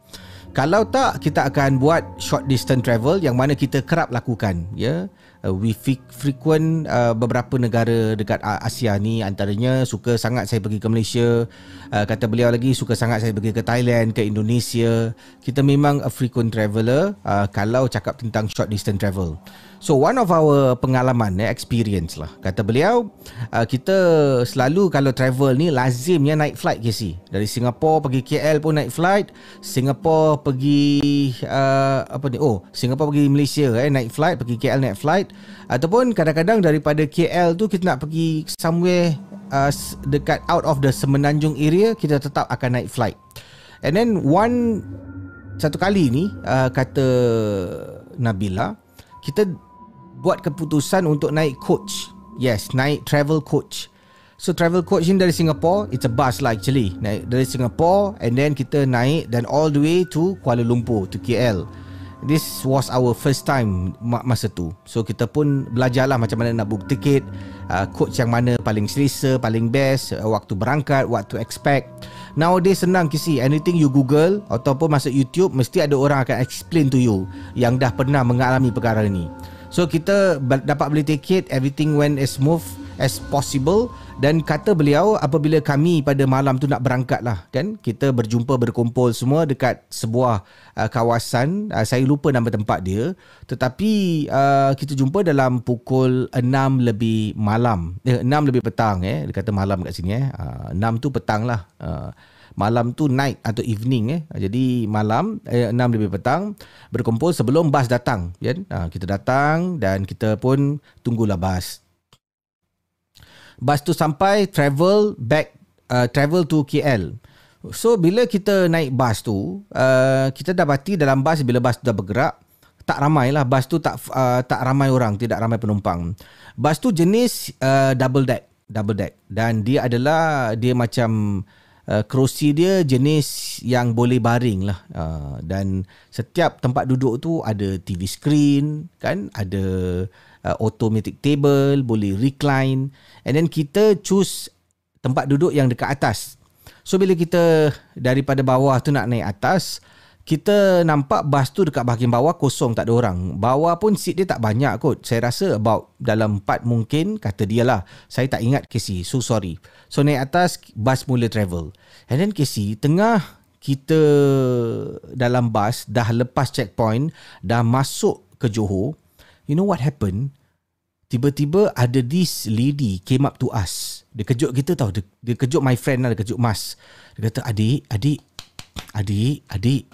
Kalau tak, kita akan buat short distance travel yang mana kita kerap lakukan. Ya, uh, we frequent uh, beberapa negara dekat Asia ni. Antaranya suka sangat saya pergi ke Malaysia. Uh, kata beliau lagi suka sangat saya pergi ke Thailand, ke Indonesia. Kita memang a frequent traveller uh, kalau cakap tentang short distance travel. So one of our pengalaman eh, experience lah. Kata beliau uh, kita selalu kalau travel ni lazimnya naik flight KC dari Singapore pergi KL pun naik flight. Singapore pergi uh, apa ni? Oh Singapore pergi Malaysia eh naik flight. Pergi KL naik flight. Ataupun kadang-kadang daripada KL tu kita nak pergi somewhere uh, dekat out of the Semenanjung area kita tetap akan naik flight. And then one satu kali ni uh, kata Nabila kita buat keputusan untuk naik coach. Yes, naik travel coach. So travel coach ni dari Singapore, it's a bus lah actually. Naik dari Singapore and then kita naik dan all the way to Kuala Lumpur to KL. This was our first time masa tu. So kita pun belajarlah macam mana nak book tiket, uh, coach yang mana paling selesa, paling best, uh, waktu berangkat, what to expect. Nowadays senang kisi Anything you google Ataupun masuk YouTube Mesti ada orang akan explain to you Yang dah pernah mengalami perkara ni So kita dapat beli tiket Everything went as smooth as possible. Dan kata beliau Apabila kami pada malam tu nak berangkat lah kan? Kita berjumpa berkumpul semua Dekat sebuah uh, kawasan. Uh, Saya lupa nama tempat dia. Tetapi uh, kita jumpa dalam pukul 6 lebih malam. Eh, 6 lebih petang eh. Dia kata malam kat sini eh. Uh, 6 tu petang lah. Uh, malam tu night atau evening eh. Jadi malam eh, 6 lebih petang berkumpul sebelum bas datang kan? Ha, kita datang dan kita pun tunggulah bas. Bas tu sampai travel back uh, travel to KL so bila kita naik bas tu uh, kita dapati dalam bas bila bas tu dah bergerak tak ramai lah. Bas tu tak uh, tak ramai orang tidak ramai penumpang. Bas tu jenis uh, double deck double deck. Dan dia adalah dia macam kerusi dia jenis yang boleh baring lah. Uh, dan setiap tempat duduk tu ada TV screen kan? Ada uh, automatic table boleh recline. And then kita choose tempat duduk yang dekat atas. So bila kita daripada bawah tu nak naik atas kita nampak bas tu dekat bahagian bawah kosong tak ada orang. Bawah pun seat dia tak banyak kot. Saya rasa about dalam 4 mungkin kata dia lah. Saya tak ingat Casey. So sorry. So naik atas bas mula travel. And then Casey tengah kita dalam bas dah lepas checkpoint dah masuk ke Johor. You know what happened? Tiba-tiba ada this lady came up to us. Dia kejut kita tau. Dia, dia kejut my friend lah. Dia kejut Mas. Dia kata adik, adik, adik, adik.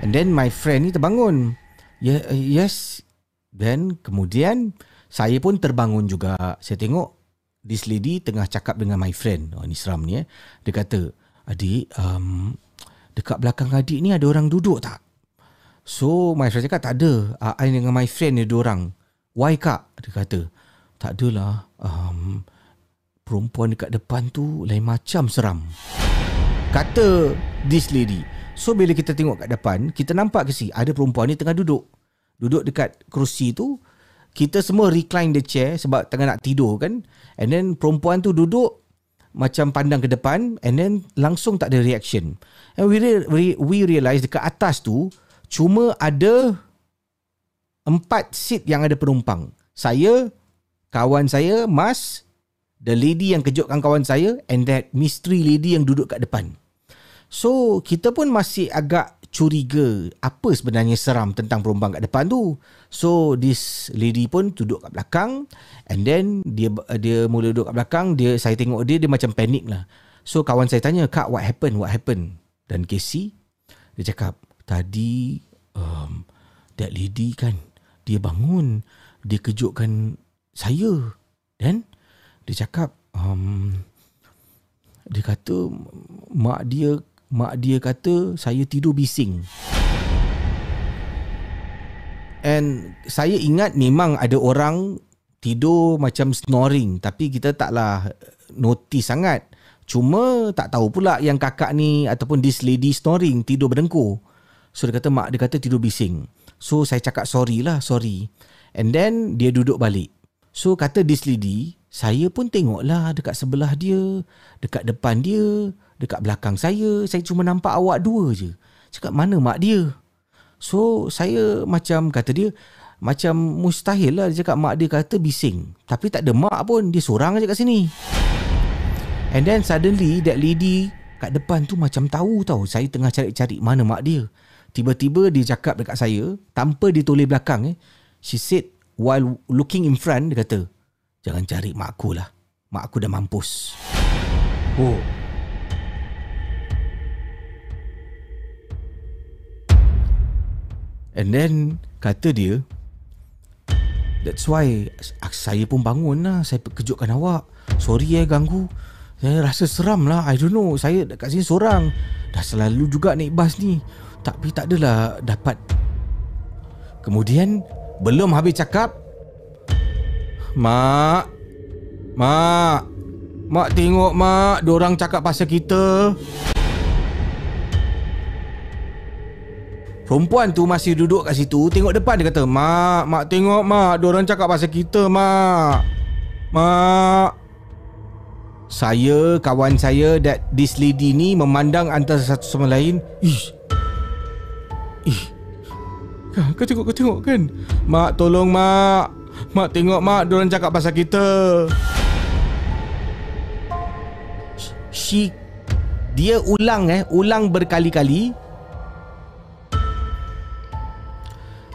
And then my friend ni terbangun. Yeah, yes. Then kemudian Saya pun terbangun juga. Saya tengok this lady tengah cakap dengan my friend. Oh, ni seram ni eh. Dia kata, adik, um, dekat belakang adik ni ada orang duduk tak? So, my friend cakap, tak ada. Uh, I dengan my friend ni ada orang. Why kak? Dia kata, tak adalah. Um, perempuan dekat depan tu lain macam seram. Kata this lady. So, bila kita tengok kat depan, kita nampak ke si ada perempuan ni tengah duduk. Duduk dekat kerusi tu. Kita semua recline the chair sebab tengah nak tidur kan. And then perempuan tu duduk macam pandang ke depan and then langsung tak ada reaction. And we, re- we realise dekat atas tu cuma ada empat seat yang ada penumpang. Saya, kawan saya, Mas, the lady yang kejutkan kawan saya and that mystery lady yang duduk kat depan. So, kita pun masih agak curiga apa sebenarnya seram tentang penumpang kat depan tu. So, this lady pun duduk kat belakang and then dia dia mula duduk kat belakang, dia saya tengok dia, dia macam panik lah. So, kawan saya tanya, Kak, what happened? What happened? Dan Casey, dia cakap, tadi um, that lady kan, dia bangun, dia kejutkan saya. Dan dia cakap, um, dia kata mak dia mak dia kata saya tidur bising. And saya ingat memang ada orang tidur macam snoring tapi kita taklah notice sangat. Cuma tak tahu pula yang kakak ni ataupun this lady snoring tidur berdengkur. So dia kata mak dia kata tidur bising. So saya cakap sorry lah, sorry. And then dia duduk balik. So kata this lady, saya pun tengoklah dekat sebelah dia, dekat depan dia, dekat belakang saya, saya cuma nampak awak dua je. Cakap mana mak dia? So saya macam kata dia, macam mustahil lah dia cakap mak dia kata bising. Tapi tak ada mak pun, dia seorang aja kat sini. And then suddenly that lady kat depan tu macam tahu tau saya tengah cari-cari mana mak dia. Tiba-tiba dia cakap dekat saya tanpa dia toleh belakang eh. She said while looking in front dia kata, "Jangan cari mak aku lah. Mak aku dah mampus." Oh, And then kata dia That's why saya pun bangun lah. Saya kejutkan awak. Sorry eh ganggu. Saya rasa seram lah. I don't know. Saya dekat sini seorang. Dah selalu juga naik bas ni. Tapi tak adalah dapat. Kemudian Belum habis cakap Mak. Mak. Mak tengok mak. Diorang cakap pasal kita. Perempuan tu masih duduk kat situ Tengok depan dia kata Mak, mak tengok mak. Diorang cakap pasal kita mak. Mak. Saya, kawan saya That this lady ni Memandang antara satu sama lain. Ish. Ih Kau tengok, kau tengok kan? Mak tolong mak Mak tengok mak Diorang cakap pasal kita. She Dia ulang eh Ulang berkali-kali.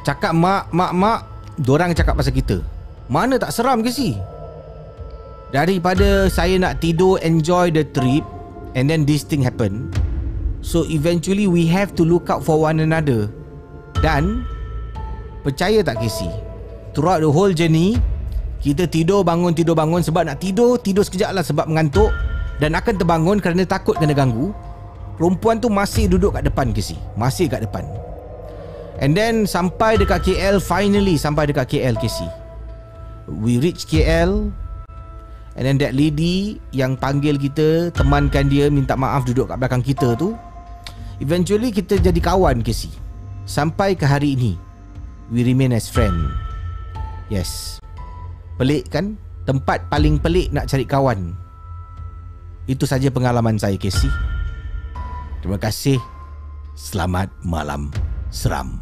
Cakap mak, mak, mak Diorang cakap pasal kita. Mana tak seram ke si? Daripada saya nak tidur Enjoy the trip And then this thing happen. So eventually we have to look out for one another. Dan Percaya tak Casey Throughout the whole journey Kita tidur bangun tidur bangun Sebab nak tidur Tidur sekejap lah sebab mengantuk Dan akan terbangun kerana takut kena ganggu. Perempuan tu masih duduk kat depan Casey Masih kat depan. And then sampai dekat KL Finally sampai dekat KL KC We reach KL And then that lady Yang panggil kita Temankan dia Minta maaf duduk kat belakang kita tu Eventually kita jadi kawan KC Sampai ke hari ini We remain as friend Yes. Pelik kan Tempat paling pelik nak cari kawan. Itu saja pengalaman saya KC Terima kasih. Selamat malam. Seram.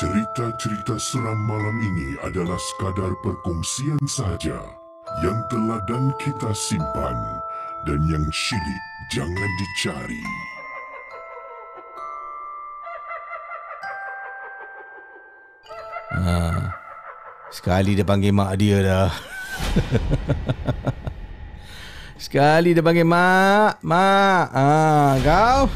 Cerita-cerita seram malam ini adalah sekadar perkongsian saja yang telah dan kita simpan dan yang syilid jangan dicari. Ha, sekali dia panggil mak dia dah. *laughs* sekali dia panggil mak, mak. Ha, kau. *laughs*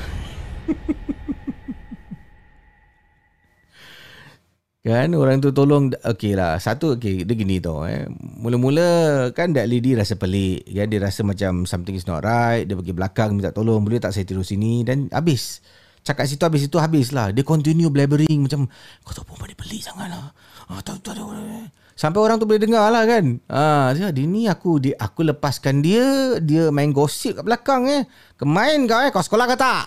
Kan orang tu tolong Okey lah Satu okay, Dia gini tau eh. Mula-mula Kan that lady rasa pelik ya, Dia rasa macam Something is not right Dia pergi belakang Minta tolong Boleh tak saya tidur sini Dan habis Cakap situ habis itu habis lah Dia continue blabbering Macam Kau tahu perempuan dia pelik sangat lah ah, tahu, tahu, tahu. Sampai orang tu boleh dengar lah kan? Ah, dia, dia ni aku dia, aku lepaskan dia Dia main gosip kat belakang eh. Kemain kau eh? Kau sekolah ke tak?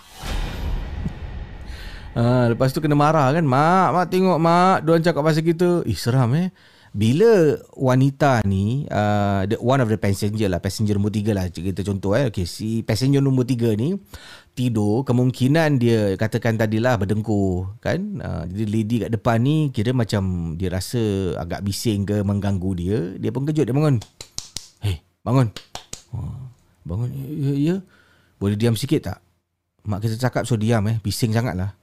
Ha, lepas tu kena marah kan? Mak, mak tengok mak. Diorang cakap pasal kita Eh seram eh. Bila wanita ni uh, the, One of the passenger lah Passenger nombor tiga lah Kita contoh eh. Okay, Si passenger nombor tiga ni Tidur Kemungkinan dia Katakan tadilah berdengkur Kan? Uh, Jadi lady kat depan ni Kira macam Dia rasa agak bising ke Mengganggu dia Dia pun kejut Dia bangun. Hei bangun. Oh, Bangun. Ya, ya, ya Boleh diam sikit tak? Mak kita cakap so diam eh. Bising sangat lah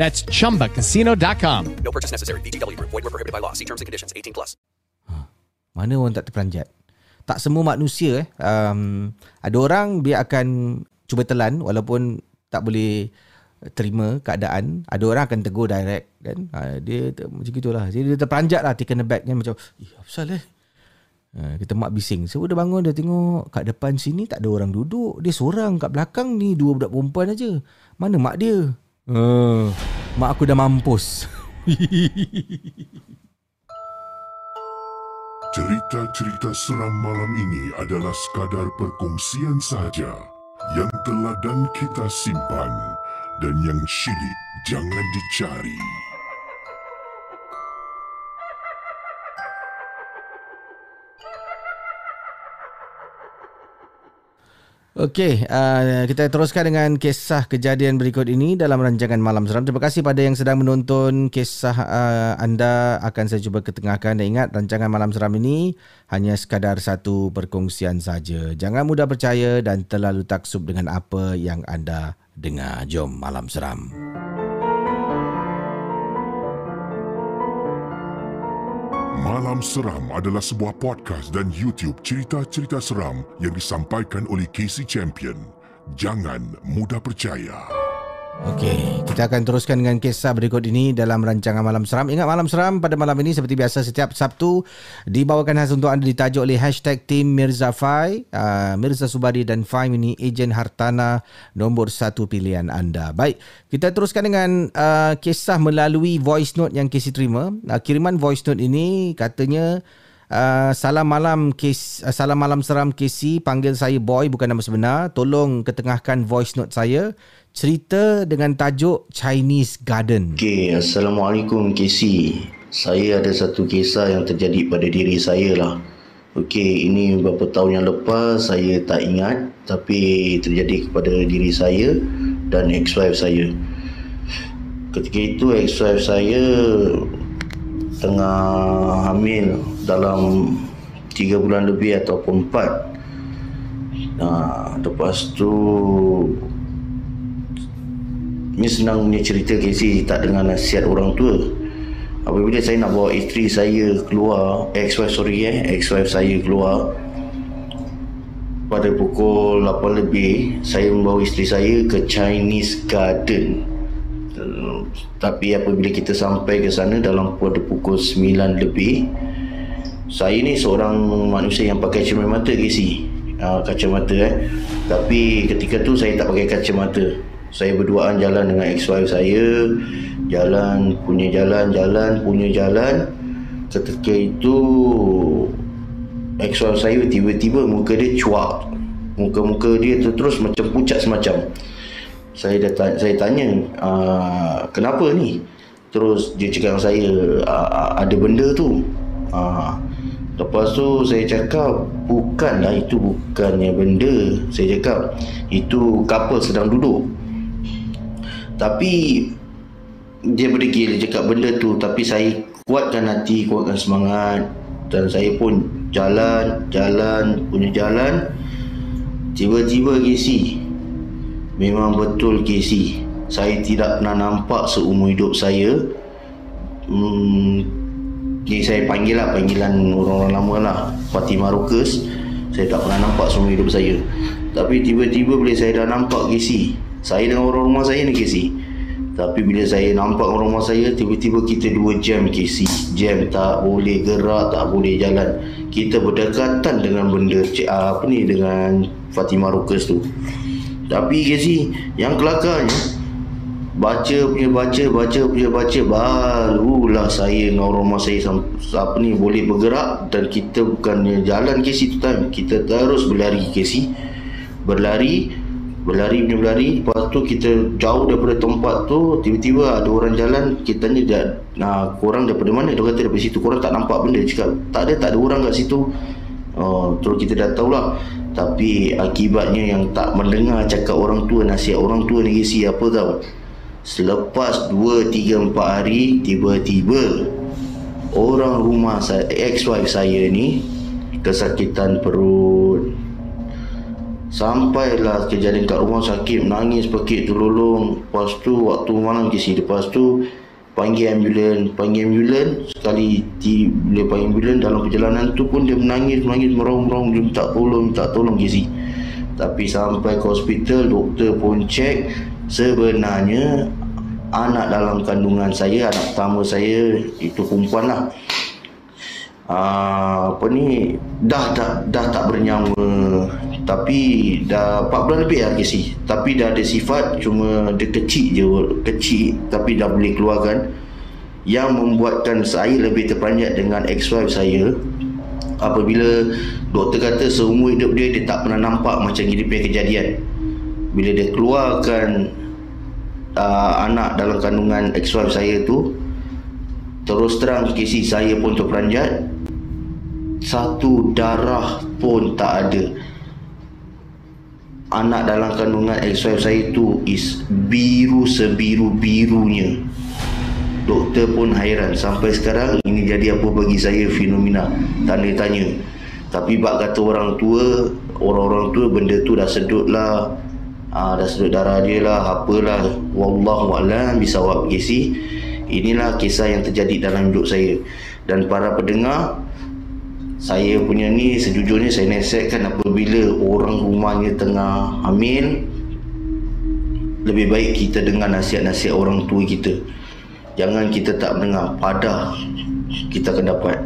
That's chumbacasino.com. No purchase necessary. VGW Group. Void were prohibited by law. See terms and conditions. 18 plus. Mana orang tak terperanjat Tak semua manusia eh um, Ada orang dia akan Cuba telan Walaupun Tak boleh Terima keadaan Ada orang akan tegur direct kan ha, Dia ter, macam itulah Jadi dia terperanjat lah Taken aback kan Macam Eh apa eh ha, Kita mak bising So dia bangun Dia tengok Kat depan sini Tak ada orang duduk Dia seorang Kat belakang ni Dua budak perempuan aja Mana mak dia Uh, mak aku dah mampus. *laughs* Cerita-cerita seram malam ini adalah sekadar perkongsian sahaja yang telah dan kita simpan dan yang syilid jangan dicari. Okey, uh, kita teruskan dengan kisah kejadian berikut ini dalam rancangan Malam Seram. Terima kasih pada yang sedang menonton kisah uh, anda akan saya cuba ketengahkan. Dan ingat, rancangan Malam Seram ini hanya sekadar satu perkongsian saja. Jangan mudah percaya dan terlalu taksub dengan apa yang anda dengar. Jom Malam Seram. Malam Seram adalah sebuah podcast dan YouTube cerita-cerita seram yang disampaikan oleh Casey Champion. Jangan mudah percaya. Okey, kita akan teruskan dengan kisah berikut ini dalam rancangan Malam Seram. Ingat Malam Seram pada malam ini seperti biasa setiap Sabtu dibawakan khas untuk anda ditajuk oleh hashtag Team Mirza Fai. Uh, Mirza Subadi dan Fai ini ejen hartana nombor satu pilihan anda. Baik, kita teruskan dengan uh, kisah melalui voice note yang Casey terima. Uh, kiriman voice note ini katanya Uh, salam malam kes, uh, salam malam seram Casey panggil saya boy bukan nama sebenar tolong ketengahkan voice note saya cerita dengan tajuk Chinese Garden. Okay, Assalamualaikum Casey. Saya ada satu kisah yang terjadi pada diri saya lah. Okay, ini beberapa tahun yang lepas saya tak ingat tapi terjadi kepada diri saya dan ex-wife saya. Ketika itu ex-wife saya tengah hamil dalam 3 bulan lebih ataupun 4. Nah, lepas tu ini senang punya cerita Casey tak dengar nasihat orang tua. Apabila saya nak bawa isteri saya keluar ex-wife sorry eh ex-wife saya keluar pada pukul 8 lebih saya membawa isteri saya ke Chinese Garden. Tapi apabila kita sampai ke sana dalam pada pukul 9 lebih saya ni seorang manusia yang pakai cermin mata KC uh, kacamata eh. Tapi ketika tu saya tak pakai kacamata saya berduaan jalan dengan ex-wife saya. Jalan punya jalan jalan punya jalan. Ketika itu ex-wife saya tiba-tiba muka dia cuak. Muka-muka dia tu terus macam pucat semacam. Saya dah tanya, saya tanya uh, kenapa ni? Terus dia cakap saya uh, ada benda tu. Uh, lepas tu saya cakap bukanlah itu bukannya benda. Saya cakap itu couple sedang duduk tapi dia berdegil cakap benda tu. Tapi saya kuatkan hati kuatkan semangat. Dan saya pun jalan jalan punya jalan. Tiba-tiba Casey Memang betul Casey Saya tidak pernah nampak seumur hidup saya. Hmm, Ni saya panggil lah Panggilan orang-orang lama lah. Fatimah Rukus. Saya tak pernah nampak seumur hidup saya. Tapi tiba-tiba bila saya dah nampak Casey Saya dengan orang rumah saya ni Casey tapi bila saya nampak orang rumah saya Tiba-tiba kita dua jam Casey Jam tak boleh gerak Tak boleh jalan. Kita berdekatan dengan benda Apa ni Dengan Fatimah Rukus tu. Tapi Casey Yang kelakarnya Baca punya baca Baca punya baca Barulah saya dengan orang rumah saya Apa ni Boleh bergerak Dan kita bukannya jalan Casey tu time. Kita terus berlari Casey Berlari Berlari punya berlari. Lepas tu kita jauh daripada tempat tu Tiba-tiba ada orang jalan Kita tanya dia nah, Korang daripada mana? Dia kata daripada situ. Korang tak nampak benda. Dia cakap tak ada Tak ada orang kat situ. Oh, terus kita dah tahulah. Tapi akibatnya yang tak mendengar cakap orang tua nasihat orang tua ni isi apa tahu selepas 2 3 4 hari tiba-tiba orang rumah saya ex-wife saya ni kesakitan perut Sampailah kejadian kat rumah sakit Menangis pakit terlolong. Lepas tu waktu malam kisi Lepas tu panggil ambulan panggil ambulan sekali di bila panggil ambulan dalam perjalanan tu pun dia menangis menangis meraung-meraung dia minta tolong minta tolong gizi tapi sampai ke hospital doktor pun cek sebenarnya anak dalam kandungan saya anak pertama saya itu perempuan lah uh, apa ni? Dah dah dah tak bernyawa. Tapi dah 4 bulan lebih lah Casey tapi dah ada sifat cuma dia kecil je kecil tapi dah boleh keluarkan. Yang membuatkan saya lebih terperanjat dengan ex-wife saya apabila doktor kata seumur hidup dia dia tak pernah nampak macam gini punya kejadian. Bila dia keluarkan uh, anak dalam kandungan ex-wife saya tu terus terang Casey saya pun terperanjat satu darah pun tak ada. Anak dalam kandungan ex-wife saya tu is biru sebiru-birunya. Doktor pun hairan. Sampai sekarang ini jadi apa bagi saya fenomena tanda tanya tapi bak kata orang tua orang-orang tua benda tu dah sedut lah. Ah, dah sedut darah dia lah apalah wallahualam bisa awak kisi inilah kisah yang terjadi dalam hidup saya. Dan para pendengar saya punya ni sejujurnya saya nasihatkan apabila orang rumahnya tengah hamil lebih baik kita dengar nasihat-nasihat orang tua kita jangan kita tak mendengar pada kita akan dapat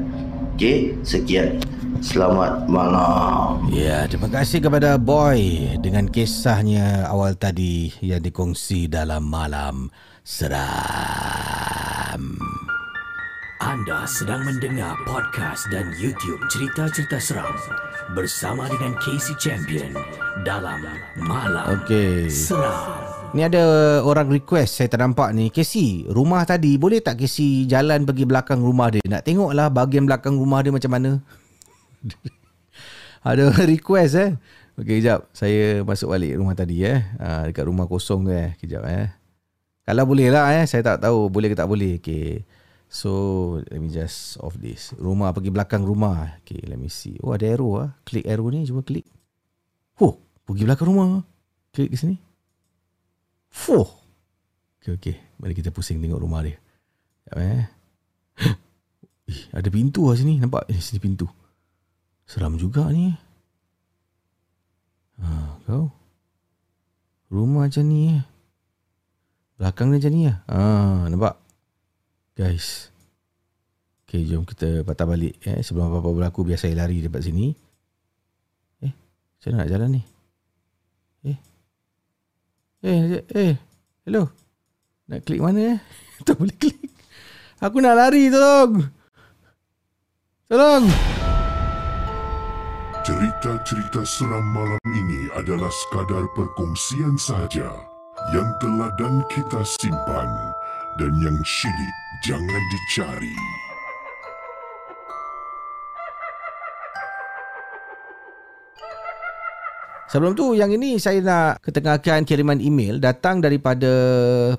okey sekian Selamat malam. Ya, terima kasih kepada Boy dengan kisahnya awal tadi yang dikongsi dalam malam seram. Anda sedang mendengar podcast dan YouTube cerita-cerita seram bersama dengan Casey Champion dalam Malam Okey. Seram. Ni ada orang request saya tak nampak ni. Casey, rumah tadi boleh tak Casey jalan pergi belakang rumah dia? Nak tengoklah bahagian belakang rumah dia macam mana. *laughs* ada *laughs* request eh. Okey, kejap. Saya masuk balik rumah tadi eh. Ha, dekat rumah kosong tu eh. Kejap eh. Kalau boleh lah eh. Saya tak tahu boleh ke tak boleh. Okey. So, let me just off this. Rumah pergi belakang rumah. Okay, let me see. Oh, ada arrow ah. Klik arrow ni, cuba klik. Oh, pergi belakang rumah. Klik ke sini. Fuh. Okay, okay. Mari kita pusing tengok rumah dia. Sekejap eh. *gasps* Eh, ada pintu lah sini. Nampak? Eh, sini pintu. Seram juga ni. kau. Rumah macam ni eh. Belakang dia macam ni lah. Ah, nampak? Guys. Okay, jom kita patah balik. Eh. Sebelum apa-apa berlaku, biar saya lari dekat sini. Eh, mana nak jalan ni? Eh. Eh, eh, eh. Hello. Nak klik mana eh? *laughs* Tak boleh klik. Aku nak lari, tolong. Tolong. Cerita-cerita seram malam ini adalah sekadar perkongsian sahaja yang telah dan kita simpan dan yang syilid jangan dicari. Sebelum tu yang ini saya nak ketengahkan kiriman email datang daripada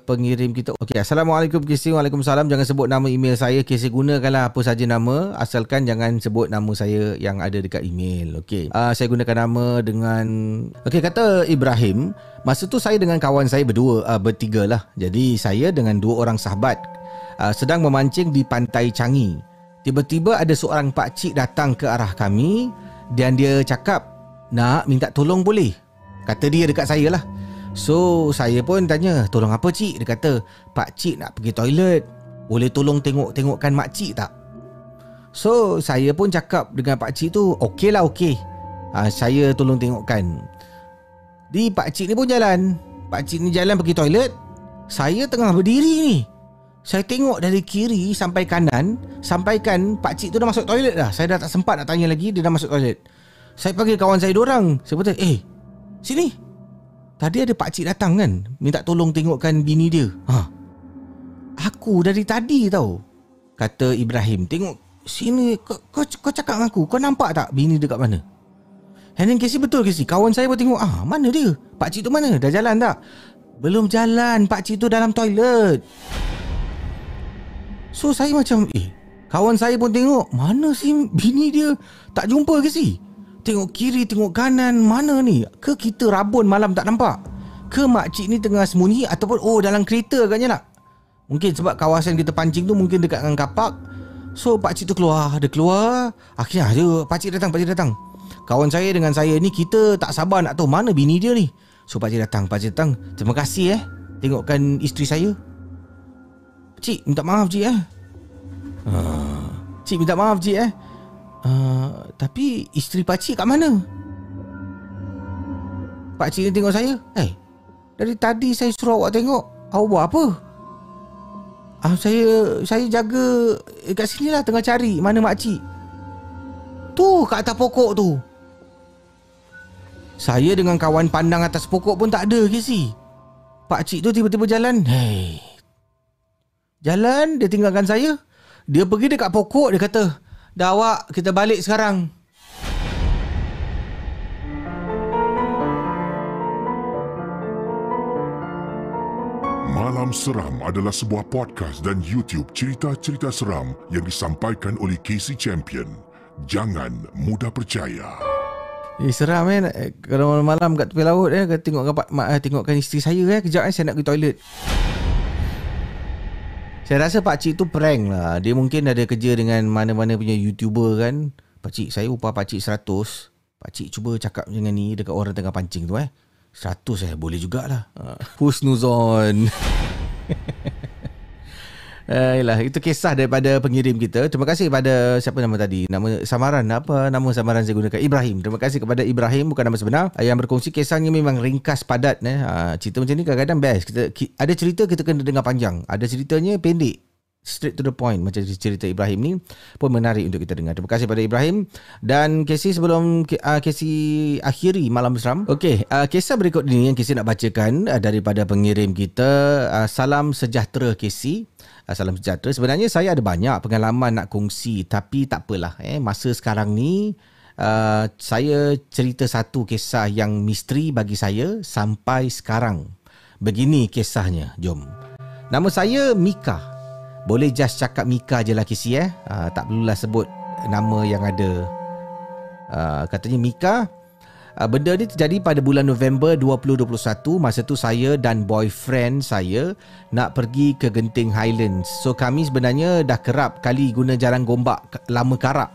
pengirim kita. Okey, Assalamualaikum KC. Waalaikumsalam. Jangan sebut nama email saya. KC gunakanlah apa saja nama asalkan jangan sebut nama saya yang ada dekat email. Okey. Uh, saya gunakan nama dengan Okey, kata Ibrahim, masa tu saya dengan kawan saya berdua, uh, bertiga lah. Jadi saya dengan dua orang sahabat uh, sedang memancing di pantai Changi. Tiba-tiba ada seorang pak cik datang ke arah kami dan dia cakap nak minta tolong boleh? Kata dia dekat saya lah. So, saya pun tanya, tolong apa cik? Dia kata, pak cik nak pergi toilet. Boleh tolong tengok-tengokkan mak cik tak? So, saya pun cakap dengan pak cik tu, okey lah okey. Ha, saya tolong tengokkan. Di pak cik ni pun jalan. Pak cik ni jalan pergi toilet. Saya tengah berdiri ni. Saya tengok dari kiri sampai kanan, sampaikan pak cik tu dah masuk toilet dah. Saya dah tak sempat nak tanya lagi, dia dah masuk toilet. Saya panggil kawan saya dorang. Saya kata, "Eh, sini. Tadi ada pak cik datang kan, minta tolong tengokkan bini dia." Ha. Aku dari tadi tahu. Kata Ibrahim, "Tengok sini kau, kau, kau cakap dengan aku, kau nampak tak bini dia kat mana?" Hening Casey betul Casey. Kawan saya pun tengok, "Ah, mana dia? Pak cik tu mana? Dah jalan tak?" Belum jalan, pak cik tu dalam toilet. So saya macam, "Eh, kawan saya pun tengok, mana sih bini dia? Tak jumpa Casey." Tengok kiri, tengok kanan, mana ni? Ke kita rabun malam tak nampak? Ke makcik ni tengah sembunyi ataupun oh dalam kereta agaknya nak? Mungkin sebab kawasan kita pancing tu mungkin dekat dengan kapak. So pakcik tu keluar, dia keluar. Akhirnya ada pakcik datang, pakcik datang. Kawan saya dengan saya ni kita tak sabar nak tahu mana bini dia ni. So pakcik datang, pakcik datang. Terima kasih eh. Tengokkan isteri saya. Cik, minta maaf cik eh. Uh, cik minta maaf cik eh. Uh, tapi isteri pakcik kat mana? Pakcik ni tengok saya. Eh, hey, dari tadi saya suruh awak tengok. Awak buat apa? Ah, uh, saya saya jaga kat sini lah tengah cari mana makcik. Tu kat atas pokok tu. Saya dengan kawan pandang atas pokok pun tak ada ke si. Pakcik tu tiba-tiba jalan. Hey. Jalan, dia tinggalkan saya. Dia pergi dekat pokok, dia kata, Dah awak, kita balik sekarang. Malam Seram adalah sebuah podcast dan YouTube cerita-cerita seram yang disampaikan oleh Casey Champion. Jangan mudah percaya. Eh seram eh kalau malam-malam kat tepi laut eh tengok eh, tengokkan isteri saya eh kejap eh saya nak pergi toilet. Saya rasa pak cik tu prank lah. Dia mungkin ada kerja dengan mana-mana punya YouTuber kan. Pak cik, saya upah pak cik 100. Pak cik cuba cakap dengan ni dekat orang tengah pancing tu eh. 100 eh, boleh jugalah. Uh, husnuzon. *laughs* Ayolah, itu kisah daripada pengirim kita. Terima kasih kepada siapa nama tadi? Nama samaran apa nama samaran saya gunakan? Ibrahim. Terima kasih kepada Ibrahim bukan nama sebenar yang berkongsi kisahnya memang ringkas padat eh. Ha, cerita macam ni kadang-kadang best. Kita ada cerita kita kena dengar panjang. Ada ceritanya pendek. Straight to the point macam cerita Ibrahim ni pun menarik untuk kita dengar. Terima kasih kepada Ibrahim dan Casey sebelum uh, Casey akhiri malam seram. Okey, uh, kisah berikut ini yang Casey nak bacakan uh, daripada pengirim kita. Uh, salam sejahtera Casey. Salam sejahtera. Sebenarnya saya ada banyak pengalaman nak kongsi tapi tak apalah. Eh. Masa sekarang ni uh, saya cerita satu kisah yang misteri bagi saya sampai sekarang. Begini kisahnya. Jom. Nama saya Mika. Boleh just cakap Mika je lah kisi eh. Uh, tak perlulah sebut nama yang ada. Uh, katanya Mika. Uh, benda ni terjadi pada bulan November 2021 masa tu saya dan boyfriend saya nak pergi ke Genting Highlands. So kami sebenarnya dah kerap kali guna jalan gombak lama karak.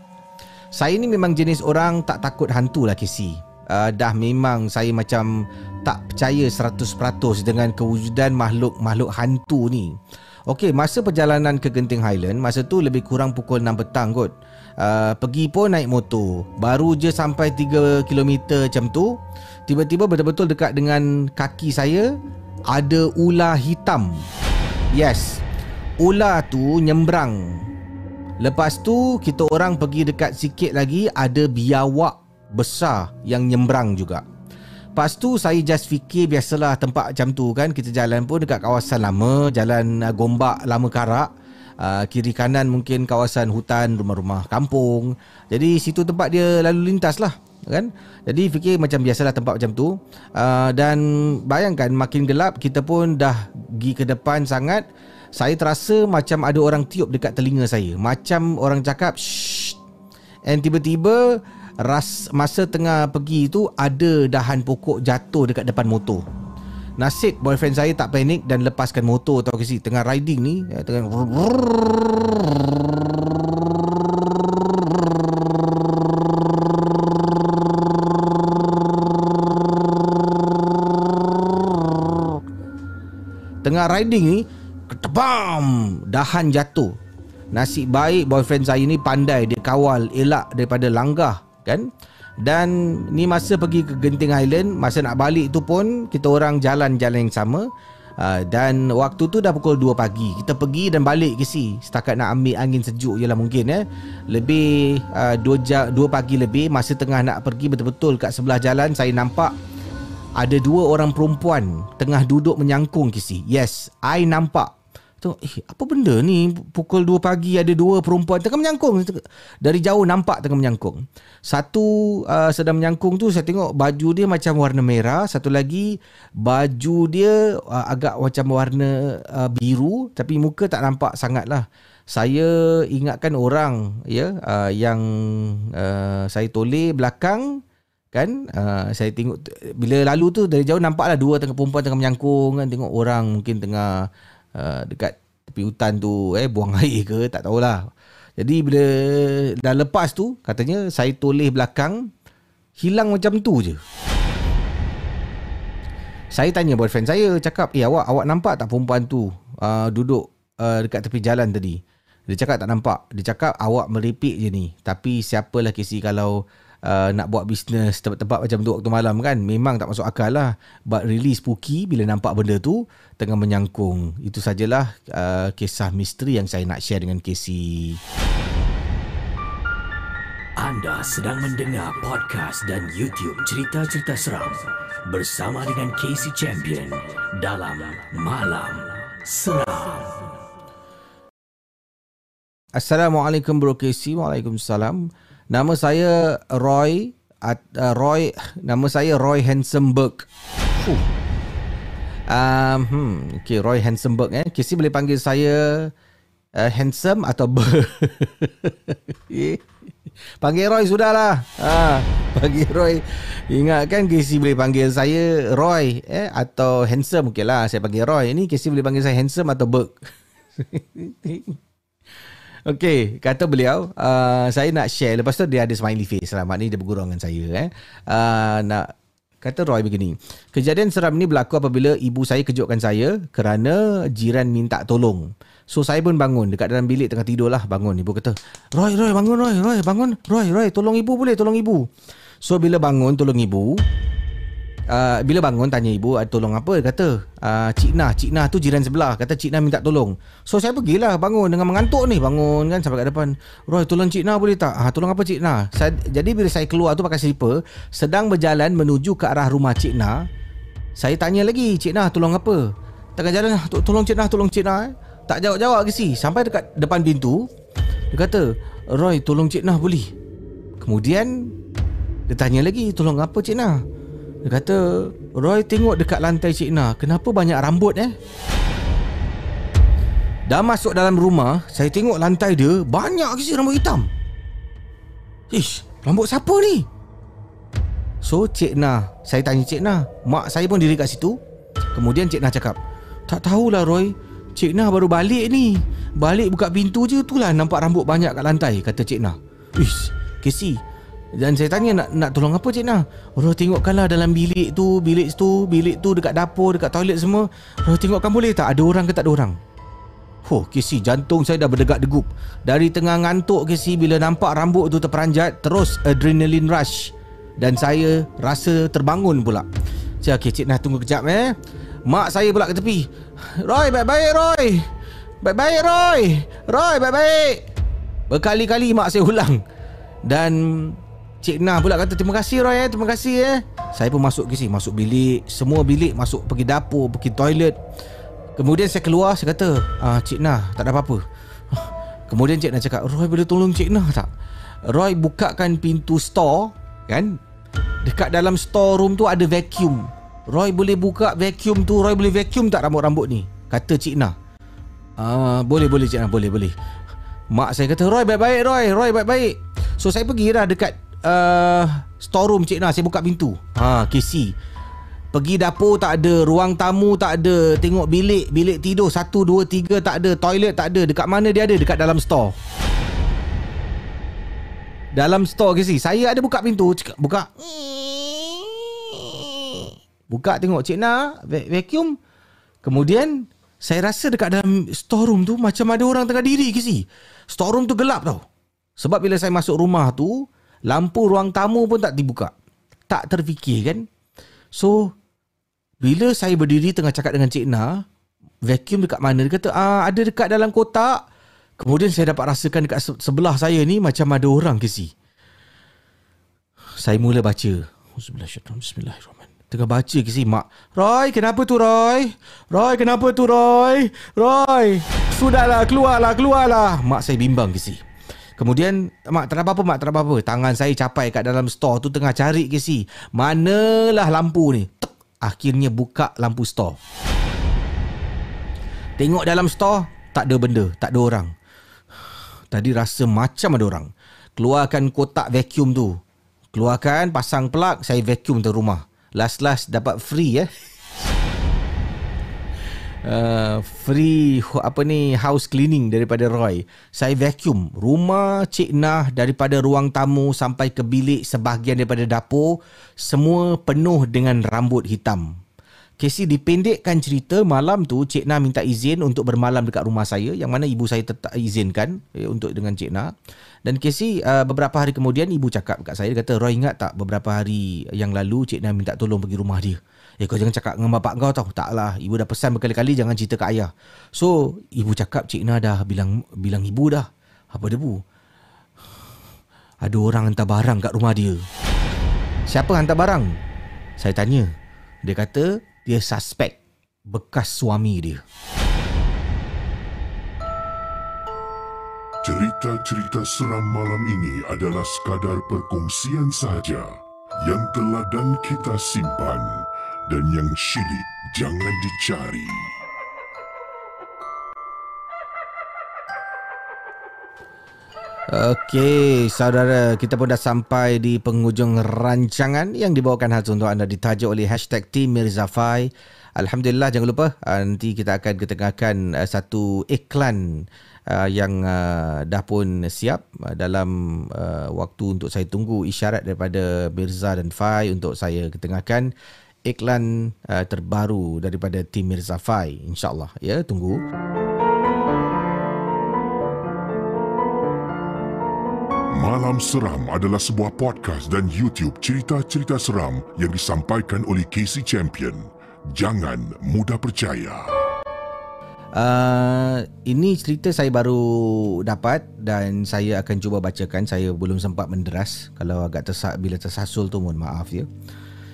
Saya ni memang jenis orang tak takut hantu lah Casey. uh, dah memang saya macam tak percaya 100% dengan kewujudan makhluk-makhluk hantu ni. Okey, masa perjalanan ke Genting Highland, masa tu lebih kurang pukul 6 petang kot. Uh, pergi pun naik motor. Baru je sampai 3 km macam tu, tiba-tiba betul-betul dekat dengan kaki saya ada ular hitam. Yes. Ular tu nyembrang. Lepas tu kita orang pergi dekat sikit lagi ada biawak besar yang nyembrang juga. Lepas tu saya just fikir biasalah tempat macam tu kan kita jalan pun dekat kawasan lama, jalan uh, Gombak Lama Karak. Uh, kiri kanan mungkin kawasan hutan, rumah-rumah kampung. Jadi situ tempat dia lalu lintas lah kan. Jadi fikir macam biasalah tempat macam tu. Uh, dan bayangkan makin gelap kita pun dah pergi ke depan sangat. Saya terasa macam ada orang tiup dekat telinga saya. Macam orang cakap shh. And tiba-tiba ras masa tengah pergi tu ada dahan pokok jatuh dekat depan motor. Nasib boyfriend saya tak panik dan lepaskan motor tau ke si tengah riding ni ya, tengah Tengah riding ni Ketebam Dahan jatuh. Nasib baik boyfriend saya ni pandai Dia kawal elak daripada langgah kan dan ni masa pergi ke Genting Island masa nak balik tu pun kita orang jalan-jalan yang sama. Uh, dan waktu tu dah pukul 2 pagi. Kita pergi dan balik ke si. Setakat nak ambil angin sejuk je lah mungkin eh. Lebih uh, 2, jam, 2 pagi lebih masa tengah nak pergi betul-betul kat sebelah jalan saya nampak ada dua orang perempuan tengah duduk menyangkung ke si. Yes I nampak Tengok, eh apa benda ni? Pukul 2 pagi ada dua perempuan. Tengah menyangkung. Dari jauh nampak tengah menyangkung. Satu uh, sedang menyangkung tu saya tengok baju dia macam warna merah. Satu lagi baju dia uh, agak macam warna uh, biru. Tapi muka tak nampak sangat lah saya ingatkan orang ya uh, yang uh, saya toleh belakang kan? Uh, saya tengok bila lalu tu dari jauh nampaklah dua tengah perempuan tengah menyangkung kan? Tengok orang mungkin tengah uh, dekat tepi hutan tu eh buang *laughs* air ke tak tahulah. Jadi bila dah lepas tu katanya saya toleh belakang hilang macam tu je. Saya tanya boyfriend saya cakap, "Eh awak awak nampak tak perempuan tu uh, duduk uh, dekat tepi jalan tadi?" Dia cakap tak nampak. Dia cakap awak meripik je ni. Tapi siapalah kisi kalau uh, nak buat bisnes tempat-tempat macam tu waktu malam kan memang tak masuk akal lah but really spooky bila nampak benda tu tengah menyangkung itu sajalah uh, kisah misteri yang saya nak share dengan Casey anda sedang mendengar podcast dan YouTube cerita-cerita seram bersama dengan Casey Champion dalam Malam Seram. Assalamualaikum Bro Casey. Waalaikumsalam. Nama saya Roy uh, Roy nama saya Roy Hansenberg. Huh. Um, hmm, okay, Roy Hansenberg eh. Kisi boleh panggil saya uh, handsome atau ber. *laughs* panggil Roy sudahlah. Ha, panggil Roy. Ingat kan Kisi boleh panggil saya Roy eh atau handsome okeylah saya panggil Roy. Ini Kisi boleh panggil saya handsome atau Berg. *laughs* Okey, kata beliau, uh, saya nak share. Lepas tu dia ada smiley face lah. Maknanya dia bergurau dengan saya. Eh. Uh, nak Kata Roy begini, kejadian seram ni berlaku apabila ibu saya kejutkan saya kerana jiran minta tolong. So saya pun bangun dekat dalam bilik tengah tidur lah bangun. Ibu kata, Roy, Roy bangun Roy, Roy bangun, Roy, Roy tolong ibu boleh, tolong ibu. So bila bangun tolong ibu, Uh, bila bangun tanya ibu ada tolong apa? Dia kata uh, Cik Nah. Cik Nah tu jiran sebelah. Kata Cik Nah minta tolong. So saya pergilah bangun dengan mengantuk ni. Bangun kan sampai kat depan. Roy tolong Cik Nah boleh tak? Ha, tolong apa Cik Nah? Saya, jadi bila saya keluar tu pakai slipper sedang berjalan menuju ke arah rumah Cik Nah saya tanya lagi Cik Nah tolong apa? Tengah jalan tolong Cik Nah tolong Cik Nah eh? tak jawab-jawab ke si? Sampai dekat depan pintu dia kata Roy tolong Cik Nah boleh. Kemudian dia tanya lagi tolong apa Cik Nah dia kata Roy tengok dekat lantai Cik Na Kenapa banyak rambut eh? Dah masuk dalam rumah Saya tengok lantai dia Banyak ke rambut hitam? Ish Rambut siapa ni? So Cik Na Saya tanya Cik Na Mak saya pun diri kat situ. Kemudian Cik Na cakap Tak tahulah Roy. Cik Na baru balik ni. Balik buka pintu je Itulah nampak rambut banyak kat lantai Kata Cik Na Ish Casey Dan saya tanya nak nak tolong apa Cik Nah? Roy tengokkanlah dalam bilik tu Bilik tu Bilik tu dekat dapur Dekat toilet semua. Roy tengokkan boleh tak? Ada orang ke tak ada orang? Oh Casey jantung saya dah berdegak degup. Dari tengah ngantuk Casey Bila nampak rambut tu terperanjat Terus adrenaline rush. Dan saya rasa terbangun pula. Saya okay Cik Nah tunggu kejap eh. Mak saya pula ke tepi Roy baik-baik Roy. Baik-baik Roy. Roy baik-baik. Berkali-kali mak saya ulang. Dan Cik Nah pula kata terima kasih Roy eh. Terima kasih eh. Saya pun masuk ke sini. Masuk bilik. Semua bilik masuk Pergi dapur Pergi toilet. Kemudian saya keluar Saya kata ah, Cik Nah tak ada apa-apa. *laughs* Kemudian Cik Nah cakap Roy boleh tolong Cik Nah tak? Roy bukakan pintu store Kan? Dekat dalam store room tu ada vacuum. Roy boleh buka vacuum tu Roy boleh vacuum tak rambut-rambut ni? Kata Cik Nah. Ah, Boleh boleh Cik Nah boleh boleh. Mak saya kata Roy baik-baik Roy. Roy baik-baik. So saya pergi lah dekat uh, storeroom Cik Nah Saya buka pintu. Ha, KC Pergi dapur tak ada Ruang tamu tak ada Tengok bilik Bilik tidur Satu, dua, tiga tak ada Toilet tak ada. Dekat mana dia ada? Dekat dalam store. Dalam store KC Saya ada buka pintu cakap, Buka. Buka tengok Cik Nah Vacuum. Kemudian Saya rasa dekat dalam storeroom tu Macam ada orang tengah diri KC Storeroom tu gelap tau. Sebab bila saya masuk rumah tu Lampu ruang tamu pun tak dibuka. Tak terfikir kan? So, bila saya berdiri tengah cakap dengan Cik Na, vacuum dekat mana? Dia kata, ah, ada dekat dalam kotak. Kemudian saya dapat rasakan dekat sebelah saya ni macam ada orang ke si. Saya mula baca. Bismillahirrahmanirrahim. Tengah baca ke si mak. Roy, kenapa tu Roy? Roy, kenapa tu Roy? Roy, sudahlah, keluarlah, keluarlah. Mak saya bimbang ke si. Kemudian Mak tak apa-apa mak tak apa-apa. Tangan saya capai kat dalam store tu Tengah cari ke si. Manalah lampu ni? Tuk. Akhirnya buka lampu store. Tengok dalam store Tak ada benda Tak ada orang. Tadi rasa macam ada orang. Keluarkan kotak vacuum tu. Keluarkan Pasang plug Saya vacuum tu rumah. Last-last dapat free eh uh, free apa ni house cleaning daripada Roy. Saya vacuum rumah Cik Nah daripada ruang tamu sampai ke bilik sebahagian daripada dapur semua penuh dengan rambut hitam. Casey dipendekkan cerita malam tu Cik Nah minta izin untuk bermalam dekat rumah saya yang mana ibu saya tetap izinkan eh, untuk dengan Cik Nah. Dan Casey uh, beberapa hari kemudian ibu cakap dekat saya dia kata Roy ingat tak beberapa hari yang lalu Cik Nah minta tolong pergi rumah dia. Eh kau jangan cakap dengan bapak kau tau. Taklah Ibu dah pesan berkali-kali Jangan cerita ke ayah. So Ibu cakap Cik Na dah bilang Bilang ibu dah. Apa dia bu? Ada orang hantar barang kat rumah dia. Siapa hantar barang? Saya tanya. Dia kata Dia suspek Bekas suami dia. Cerita-cerita seram malam ini adalah sekadar perkongsian sahaja yang telah dan kita simpan dan yang syilid jangan dicari. Okey, saudara, kita pun dah sampai di penghujung rancangan yang dibawakan khas untuk anda ditajuk oleh hashtag Team Mirza Fai. Alhamdulillah, jangan lupa uh, nanti kita akan ketengahkan uh, satu iklan uh, yang dah pun siap dalam waktu untuk saya tunggu isyarat daripada Mirza dan Fai untuk saya ketengahkan iklan uh, terbaru daripada tim Mirza Fai insyaallah ya tunggu Malam Seram adalah sebuah podcast dan YouTube cerita-cerita seram yang disampaikan oleh Casey Champion. Jangan mudah percaya. Uh, ini cerita saya baru dapat dan saya akan cuba bacakan. Saya belum sempat menderas. Kalau agak tersa bila tersasul tu mohon maaf ya.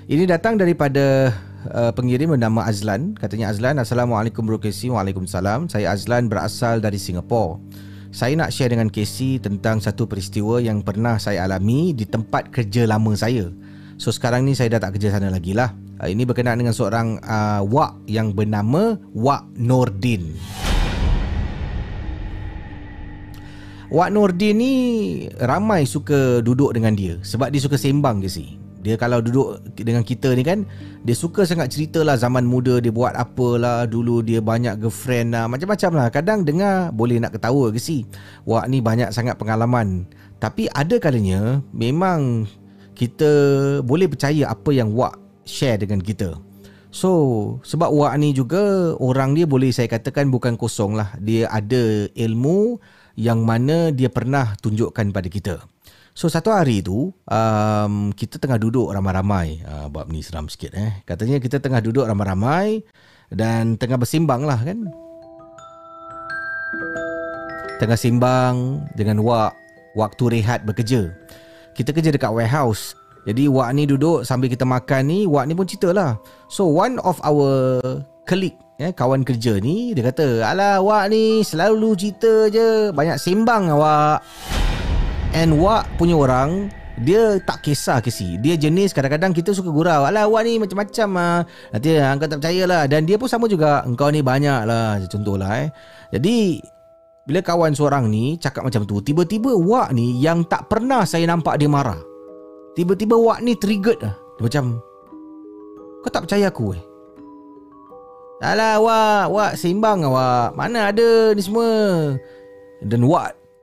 Ini datang daripada uh, pengirim bernama Azlan. Katanya Azlan, Assalamualaikum Bro Casey. Waalaikumsalam. Saya Azlan berasal dari Singapura. Saya nak share dengan Casey tentang satu peristiwa yang pernah saya alami di tempat kerja lama saya. So sekarang ni saya dah tak kerja sana lagi lah. Uh, ini berkenaan dengan seorang uh, Wak yang bernama Wak Nordin. Wak Nordin ni ramai suka duduk dengan dia sebab dia suka sembang ke si Dia kalau duduk dengan kita ni kan Dia suka sangat cerita lah zaman muda dia buat apalah Dulu dia banyak girlfriend lah Macam-macam lah. Kadang dengar boleh nak ketawa ke si? Wak ni banyak sangat pengalaman. Tapi ada kalanya Memang kita boleh percaya apa yang Wak share dengan kita. So sebab Wak ni juga Orang dia boleh saya katakan bukan kosong lah. Dia ada ilmu yang mana dia pernah tunjukkan pada kita So satu hari tu um, kita tengah duduk ramai-ramai. Uh, bab ni seram sikit eh. Katanya kita tengah duduk ramai-ramai dan tengah bersimbang lah kan. Tengah simbang dengan Wak waktu rehat bekerja. Kita kerja dekat warehouse. Jadi Wak ni duduk sambil kita makan ni, Wak ni pun cerita lah. So one of our colleague eh, kawan kerja ni dia kata alah Wak ni selalu cerita je banyak simbang Wak And Wak punya orang dia tak kisah ke si. Dia jenis kadang-kadang kita suka gurau. Alah Wak ni macam-macam lah Nanti engkau tak percaya lah. Dan dia pun sama juga. Engkau ni banyak lah Contohlah eh. Jadi Bila kawan seorang ni Cakap macam tu Tiba-tiba Wak ni Yang tak pernah saya nampak dia marah. Tiba-tiba Wak ni triggered lah Dia macam Kau tak percaya aku eh? Alah Wak. Wak seimbang lah Wak. Mana ada ni semua? Dan Wak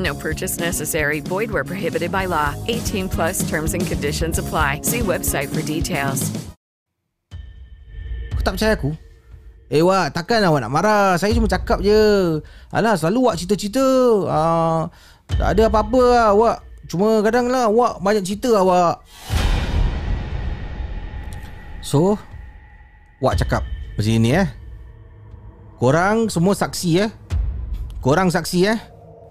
No purchase necessary. Void where prohibited by law. 18 plus terms and conditions apply. See website for details. Kau tak percaya aku? Eh Wak, takkan awak nak marah. Saya cuma cakap je. Alah, selalu Wak cerita-cerita. Uh, tak ada apa-apa lah Wak. Cuma kadang lah Wak banyak cerita lah Wak. So, Wak cakap macam ni eh. Korang semua saksi eh. Korang saksi eh.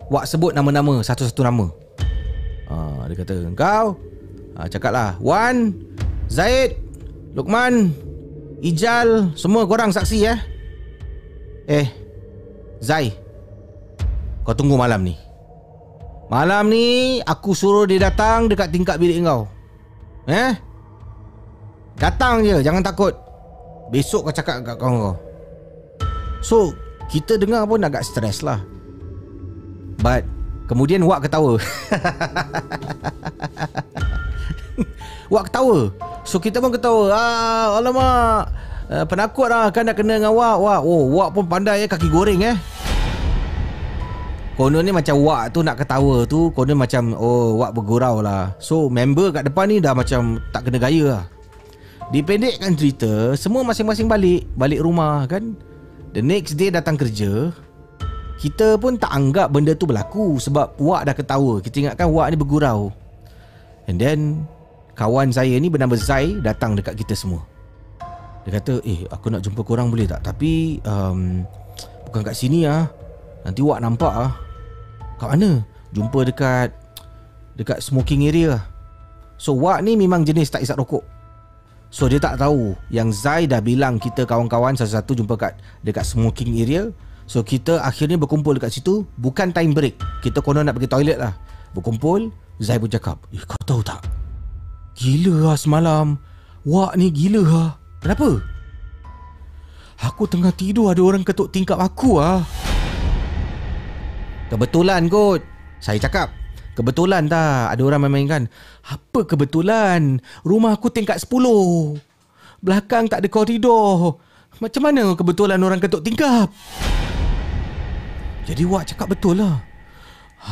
Wak sebut nama-nama satu-satu nama. Ha, dia kata, "Engkau ha, cakaplah. Wan, Zaid, Lukman, Ijal, semua korang saksi ya." Eh, Zai. Kau tunggu malam ni. Malam ni aku suruh dia datang dekat tingkat bilik kau. Eh? Datang je, jangan takut. Besok kau cakap kat kawan kau. So, kita dengar pun agak stres lah. But Kemudian Wak ketawa. *laughs* Wak ketawa. So kita pun ketawa. Ah, Alamak. Uh, Penakut lah. Kan nak kena dengan Wak. Wak Oh Wak pun pandai eh Kaki goreng eh. Konon ni macam Wak tu nak ketawa tu Konon macam Oh Wak bergurau lah. So member kat depan ni Dah macam Tak kena gaya lah. Dipendekkan cerita Semua masing-masing balik Balik rumah kan. The next day datang kerja kita pun tak anggap benda tu berlaku sebab Wak dah ketawa. Kita ingatkan Wak ni bergurau. And then kawan saya ni bernama Zai datang dekat kita semua. Dia kata, "Eh, aku nak jumpa korang boleh tak? Tapi um, bukan kat sini ah. Nanti Wak nampak ah." Kat mana? Jumpa dekat dekat smoking area. So Wak ni memang jenis tak isap rokok. So dia tak tahu yang Zai dah bilang kita kawan-kawan satu-satu jumpa kat dekat smoking area. So kita akhirnya berkumpul dekat situ. Bukan time break. Kita konon nak pergi toilet lah. Berkumpul Zai pun cakap Eh kau tahu tak? Gila lah semalam. Wak ni gila lah Kenapa? Aku tengah tidur ada orang ketuk tingkap aku lah Kebetulan kot Saya cakap. Kebetulan tak? Ada orang main-mainkan Apa kebetulan? Rumah aku tingkat 10 Belakang tak ada koridor. Macam mana kebetulan orang ketuk tingkap? Jadi Wak cakap betul lah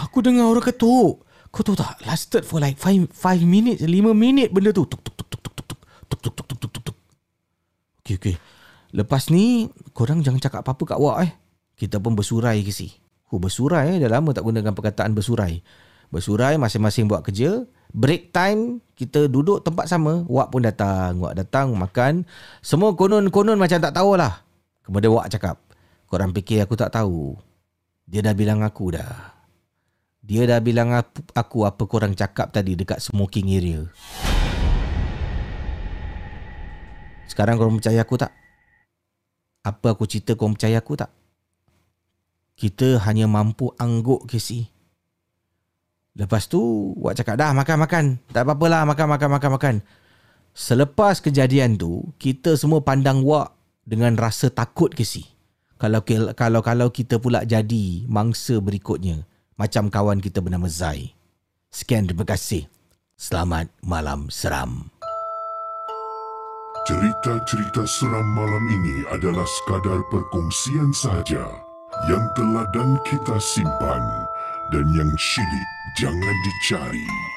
Aku dengar orang ketuk Kau tahu tak Lasted for like 5 5 minutes 5 minit benda tu Tuk tuk tuk tuk tuk tuk Tuk tuk tuk tuk tuk tuk Okey, okey. Lepas ni, korang jangan cakap apa-apa kat Wak eh. Kita pun bersurai ke si. Oh, bersurai eh. Dah lama tak gunakan perkataan bersurai. Bersurai masing-masing buat kerja. Break time, kita duduk tempat sama. Wak pun datang. Wak datang makan. Semua konon-konon macam tak tahulah. Kemudian Wak cakap, korang fikir aku tak tahu. Dia dah bilang aku dah. Dia dah bilang aku apa korang cakap tadi dekat smoking area. Sekarang korang percaya aku tak? Apa aku cerita korang percaya aku tak? Kita hanya mampu angguk ke si. Lepas tu, Wak cakap, dah makan-makan. Tak apa-apalah, makan-makan-makan-makan. Selepas kejadian tu, kita semua pandang Wak dengan rasa takut ke si. Kalau kalau kalau kita pula jadi mangsa berikutnya, macam kawan kita bernama Zai. Sekian terima kasih. Selamat malam seram. Cerita-cerita seram malam ini adalah sekadar perkongsian saja yang telah dan kita simpan dan yang syilid jangan dicari.